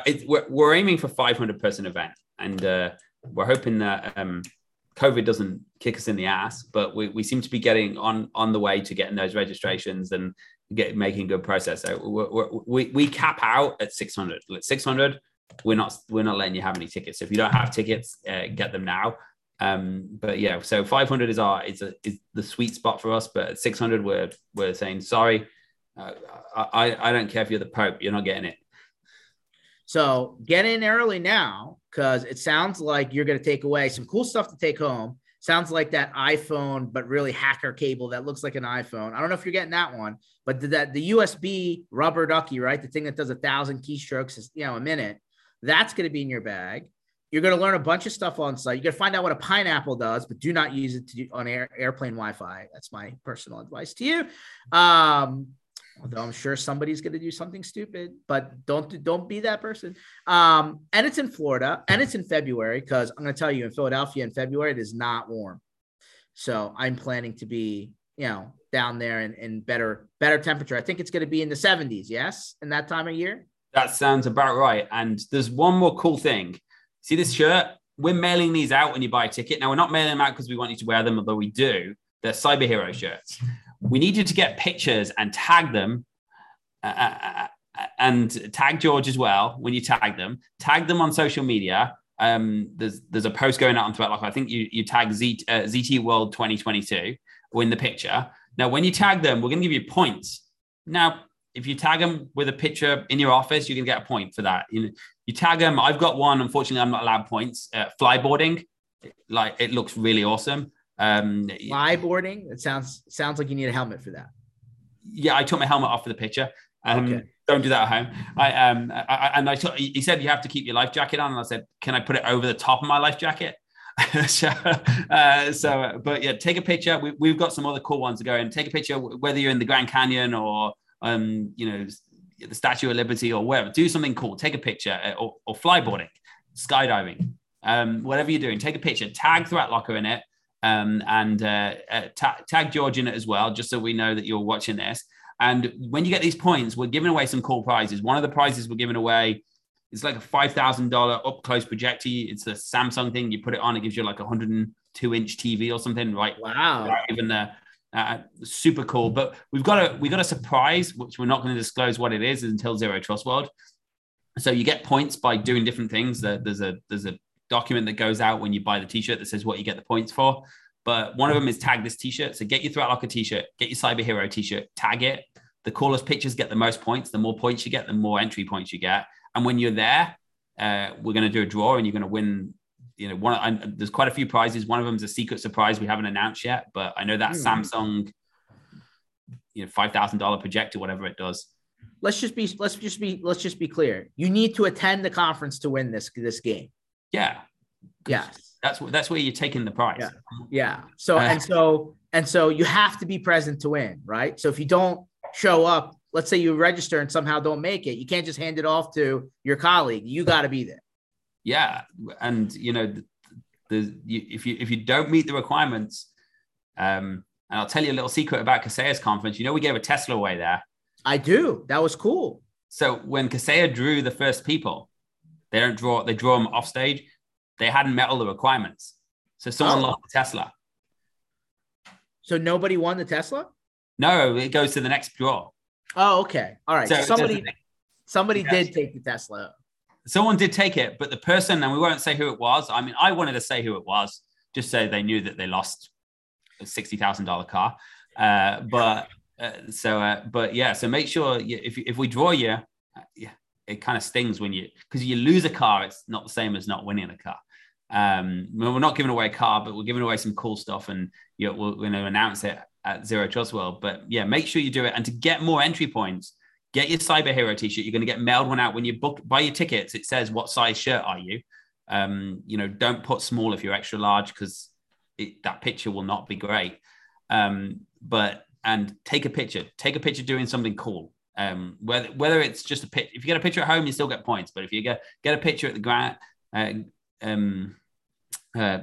it, we're, we're, aiming for 500 person event, and uh, we're hoping that um, COVID doesn't kick us in the ass, but we, we seem to be getting on on the way to getting those registrations and get making good process. So we we we cap out at 600. 600, we're not we're not letting you have any tickets. So if you don't have tickets, uh, get them now. Um, but yeah, so 500 is our is a, is the sweet spot for us. But 600, we're we're saying sorry. Uh, I I don't care if you're the Pope, you're not getting it. So get in early now because it sounds like you're going to take away some cool stuff to take home. Sounds like that iPhone, but really hacker cable that looks like an iPhone. I don't know if you're getting that one, but the, that the USB rubber ducky, right? The thing that does a thousand keystrokes, is, you know, a minute. That's going to be in your bag. You're going to learn a bunch of stuff on site. You're going to find out what a pineapple does, but do not use it do, on air, airplane Wi-Fi. That's my personal advice to you. Um, although I'm sure somebody's going to do something stupid, but don't don't be that person. Um, and it's in Florida, and it's in February because I'm going to tell you, in Philadelphia in February it is not warm. So I'm planning to be, you know, down there in, in better better temperature. I think it's going to be in the 70s. Yes, in that time of year. That sounds about right. And there's one more cool thing. See this shirt? We're mailing these out when you buy a ticket. Now we're not mailing them out because we want you to wear them, although we do. They're cyber hero shirts we need you to get pictures and tag them uh, uh, uh, and tag George as well when you tag them. Tag them on social media. Um, there's there's a post going out on Twitter. I think you you tag Z, uh, ZT World 2022 in the picture. Now, when you tag them, we're going to give you points. Now, if you tag them with a picture in your office, you can get a point for that. You, you tag them. I've got one. Unfortunately, I'm not allowed points. Uh, flyboarding, like it looks really awesome. Um, Flyboarding. It sounds sounds like you need a helmet for that. Yeah, I took my helmet off for the picture. Um, okay. Don't do that at home. I um, I, and I took, he said you have to keep your life jacket on, and I said, can I put it over the top of my life jacket? so, uh, so, but yeah, take a picture. We, have got some other cool ones to go and take a picture, whether you're in the Grand Canyon or, um, you know, the Statue of Liberty or wherever. Do something cool. Take a picture uh, or, or flyboarding, skydiving, um, whatever you're doing. Take a picture. Tag ThreatLocker in it um, and uh, uh, ta- tag George in it as well, just so we know that you're watching this. And when you get these points, we're giving away some cool prizes. One of the prizes we're giving away is like a five thousand dollar up close projector. It's a Samsung thing. You put it on, it gives you like a hundred and two inch TV or something. Right? Wow. Even the uh, super cool. But we've got a we got a surprise, which we're not going to disclose what it is until Zero Trust World. So you get points by doing different things. There's a there's a document that goes out when you buy the t-shirt that says what you get the points for. But one of them is tag this t-shirt. So get your ThreatLocker t-shirt, get your Cyber Hero t-shirt, tag it. The coolest pictures get the most points. The more points you get, the more entry points you get. And when you're there, uh, we're going to do a draw and you're going to win. You know, one. I, there's quite a few prizes. One of them is a secret surprise we haven't announced yet, but I know that mm. Samsung, you know, five thousand dollar projector, whatever it does. Let's just be. Let's just be. Let's just be clear. You need to attend the conference to win this this game. Yeah. Yes. That's that's where you're taking the prize. Yeah. yeah. So uh, and so and so you have to be present to win, right? So if you don't show up, let's say you register and somehow don't make it, you can't just hand it off to your colleague. You got to be there. Yeah, and you know, the, the you, if you if you don't meet the requirements, um, and I'll tell you a little secret about Kaseya's conference. You know, we gave a Tesla away there. I do. That was cool. So when Kaseya drew the first people, they don't draw. They draw them off stage. They hadn't met all the requirements, so someone oh. lost the Tesla. So nobody won the Tesla. No, it goes to the next draw. Oh, okay. All right. So, somebody, somebody did take the Tesla. Someone did take it, but the person, and we won't say who it was. I mean, I wanted to say who it was, just so they knew that they lost a sixty thousand dollar car. Uh, but uh, so, uh, but yeah. So make sure you, if if we draw you, yeah, it kind of stings when you because you lose a car. It's not the same as not winning a car. Um, we're not giving away a car, but we're giving away some cool stuff, and you know, we're going to announce it at Zero Trust World. But yeah, make sure you do it, and to get more entry points, get your Cyber Hero T-shirt. You're going to get mailed one out when you book buy your tickets. It says what size shirt are you. Um, you know, don't put small if you're extra large because that picture will not be great. Um, but and take a picture. Take a picture doing something cool. Um, whether whether it's just a pitch, if you get a picture at home, you still get points. But if you get get a picture at the grant, uh, um, uh,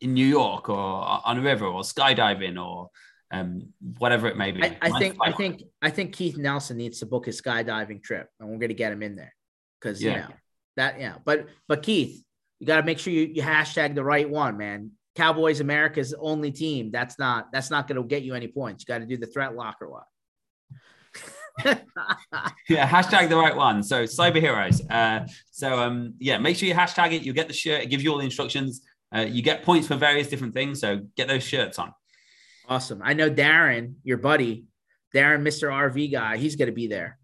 in New York or on a river or skydiving or um, whatever it may be. I, I think I think I think Keith Nelson needs to book his skydiving trip, and we're going to get him in there because yeah. you know that yeah. But but Keith, you got to make sure you, you hashtag the right one, man. Cowboys America's only team. That's not that's not going to get you any points. You got to do the ThreatLocker one. yeah, hashtag the right one. So cyber heroes. Uh, so um, yeah, make sure you hashtag it. You get the shirt. It gives you all the instructions. Uh, you get points for various different things. So get those shirts on. Awesome. I know Darren, your buddy, Darren, Mr. RV guy. He's going to be there,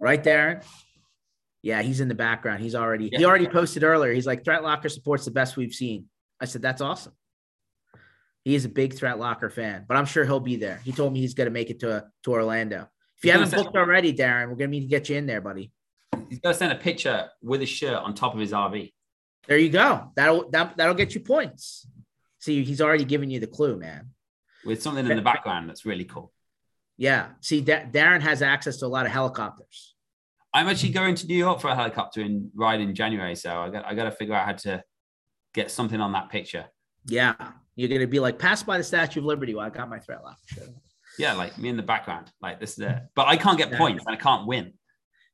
right, Darren? Yeah, he's in the background. He's already yeah. he already posted earlier. He's like ThreatLocker supports the best we've seen. I said that's awesome. He is a big ThreatLocker fan, but I'm sure he'll be there. He told me he's going to make it to to Orlando. If you haven't booked already, Darren, we're gonna need to get you in there, buddy. He's gonna send a picture with his shirt on top of his RV. There you go. That'll that, that'll get you points. See, he's already giving you the clue, man. With something in the background that's really cool. Yeah. See, da- Darren has access to a lot of helicopters. I'm actually going to New York for a helicopter in ride in January, so I got I got to figure out how to get something on that picture. Yeah, you're gonna be like pass by the Statue of Liberty while I got my threat lock. Yeah, like me in the background, like this is it. But I can't get yeah. points and I can't win.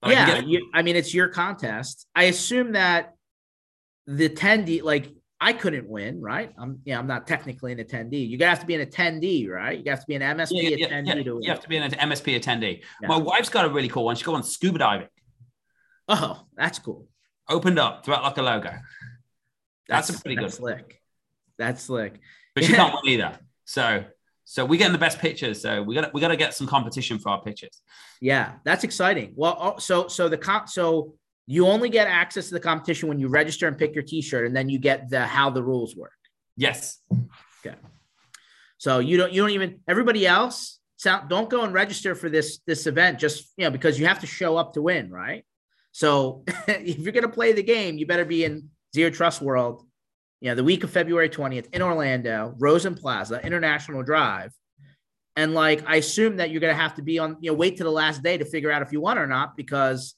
But yeah, I, get- you, I mean it's your contest. I assume that the attendee, like I couldn't win, right? I'm yeah, I'm not technically an attendee. You have to be an attendee, right? You have to be an MSP yeah, yeah, attendee yeah, to win. You have to be an MSP attendee. My wife's got a really cool one. She go on scuba diving. Oh, that's cool. Opened up, throughout like a logo. That's, that's a pretty that's good slick. That's slick. But she can't win either. So so we're getting the best pictures. So we got we got to get some competition for our pictures. Yeah, that's exciting. Well, oh, so so the comp so you only get access to the competition when you register and pick your T-shirt, and then you get the how the rules work. Yes. Okay. So you don't you don't even everybody else sound, don't go and register for this this event just you know because you have to show up to win, right? So if you're gonna play the game, you better be in Zero Trust World you know, the week of February 20th in Orlando, Rosen Plaza, International Drive. And like, I assume that you're going to have to be on, you know, wait to the last day to figure out if you won or not, because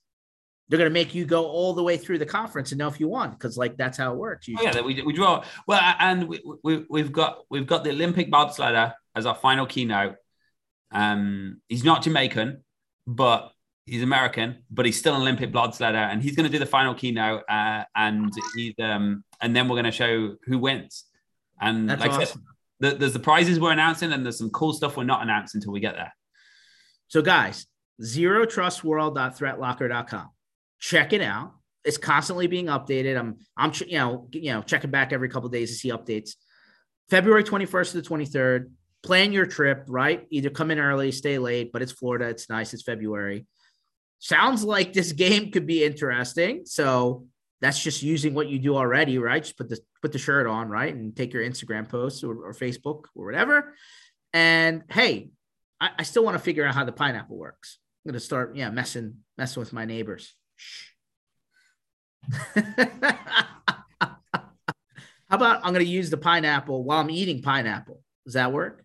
they're going to make you go all the way through the conference and know if you won. Cause like, that's how it works. Oh, yeah. We, we draw. Well, and we, we, we've got, we've got the Olympic bobsledder as our final keynote. Um, he's not Jamaican, but he's American, but he's still an Olympic bobsledder, and he's going to do the final keynote. Uh, and he's um, and then we're going to show who wins. And That's like awesome. Said, the, there's the prizes we're announcing, and there's some cool stuff we're not announcing until we get there. So, guys, zero trustworld.threatlocker.com. Check it out. It's constantly being updated. I'm, I'm, you know, you know, checking back every couple days to see updates. February 21st to the 23rd. Plan your trip, right? Either come in early, stay late, but it's Florida. It's nice. It's February sounds like this game could be interesting. So that's just using what you do already, right? Just put the put the shirt on, right, and take your Instagram posts or, or Facebook or whatever. And hey, I, I still want to figure out how the pineapple works. I'm gonna start, yeah, messing messing with my neighbors. how about I'm gonna use the pineapple while I'm eating pineapple? Does that work?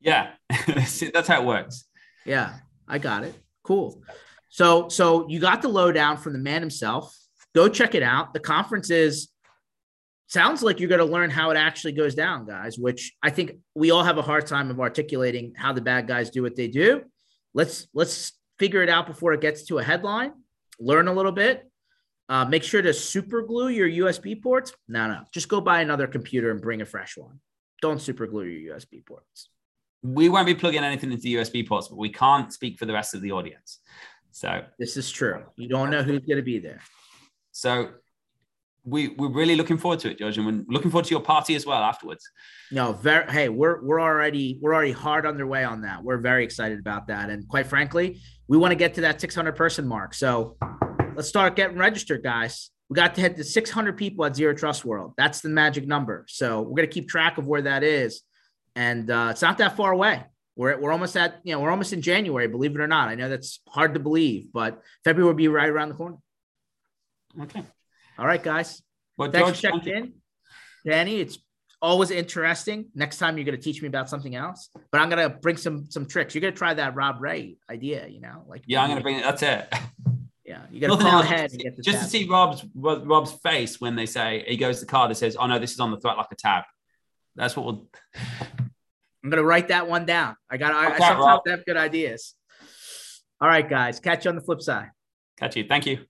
Yeah, that's how it works. Yeah, I got it. Cool. So, so you got the lowdown from the man himself. Go check it out. The conference is sounds like you're going to learn how it actually goes down, guys. Which I think we all have a hard time of articulating how the bad guys do what they do. Let's let's figure it out before it gets to a headline. Learn a little bit. Uh, make sure to super glue your USB ports. No, no, just go buy another computer and bring a fresh one. Don't super glue your USB ports. We won't be plugging anything into USB ports, but we can't speak for the rest of the audience. So this is true. You don't know who's going to be there. So we we're really looking forward to it, George, and we're looking forward to your party as well afterwards. No, very. Hey, we're we're already we're already hard underway on that. We're very excited about that, and quite frankly, we want to get to that 600 person mark. So let's start getting registered, guys. We got to hit the 600 people at Zero Trust World. That's the magic number. So we're gonna keep track of where that is, and uh, it's not that far away. We're, we're almost at, you know, we're almost in January, believe it or not. I know that's hard to believe, but February will be right around the corner. Okay. All right, guys. Well, Thanks for in. Danny, it's always interesting. Next time you're going to teach me about something else, but I'm going to bring some some tricks. You're to try that Rob Ray idea, you know, like yeah, I'm going to bring it. That's it. Yeah, you got to call ahead just, just to see Rob's Rob's face when they say he goes to the card that says, "Oh no, this is on the ThreatLocker tab." That's what we'll. I'm gonna write that one down. I got. I, I sometimes have good ideas. All right, guys. Catch you on the flip side. Catch you. Thank you.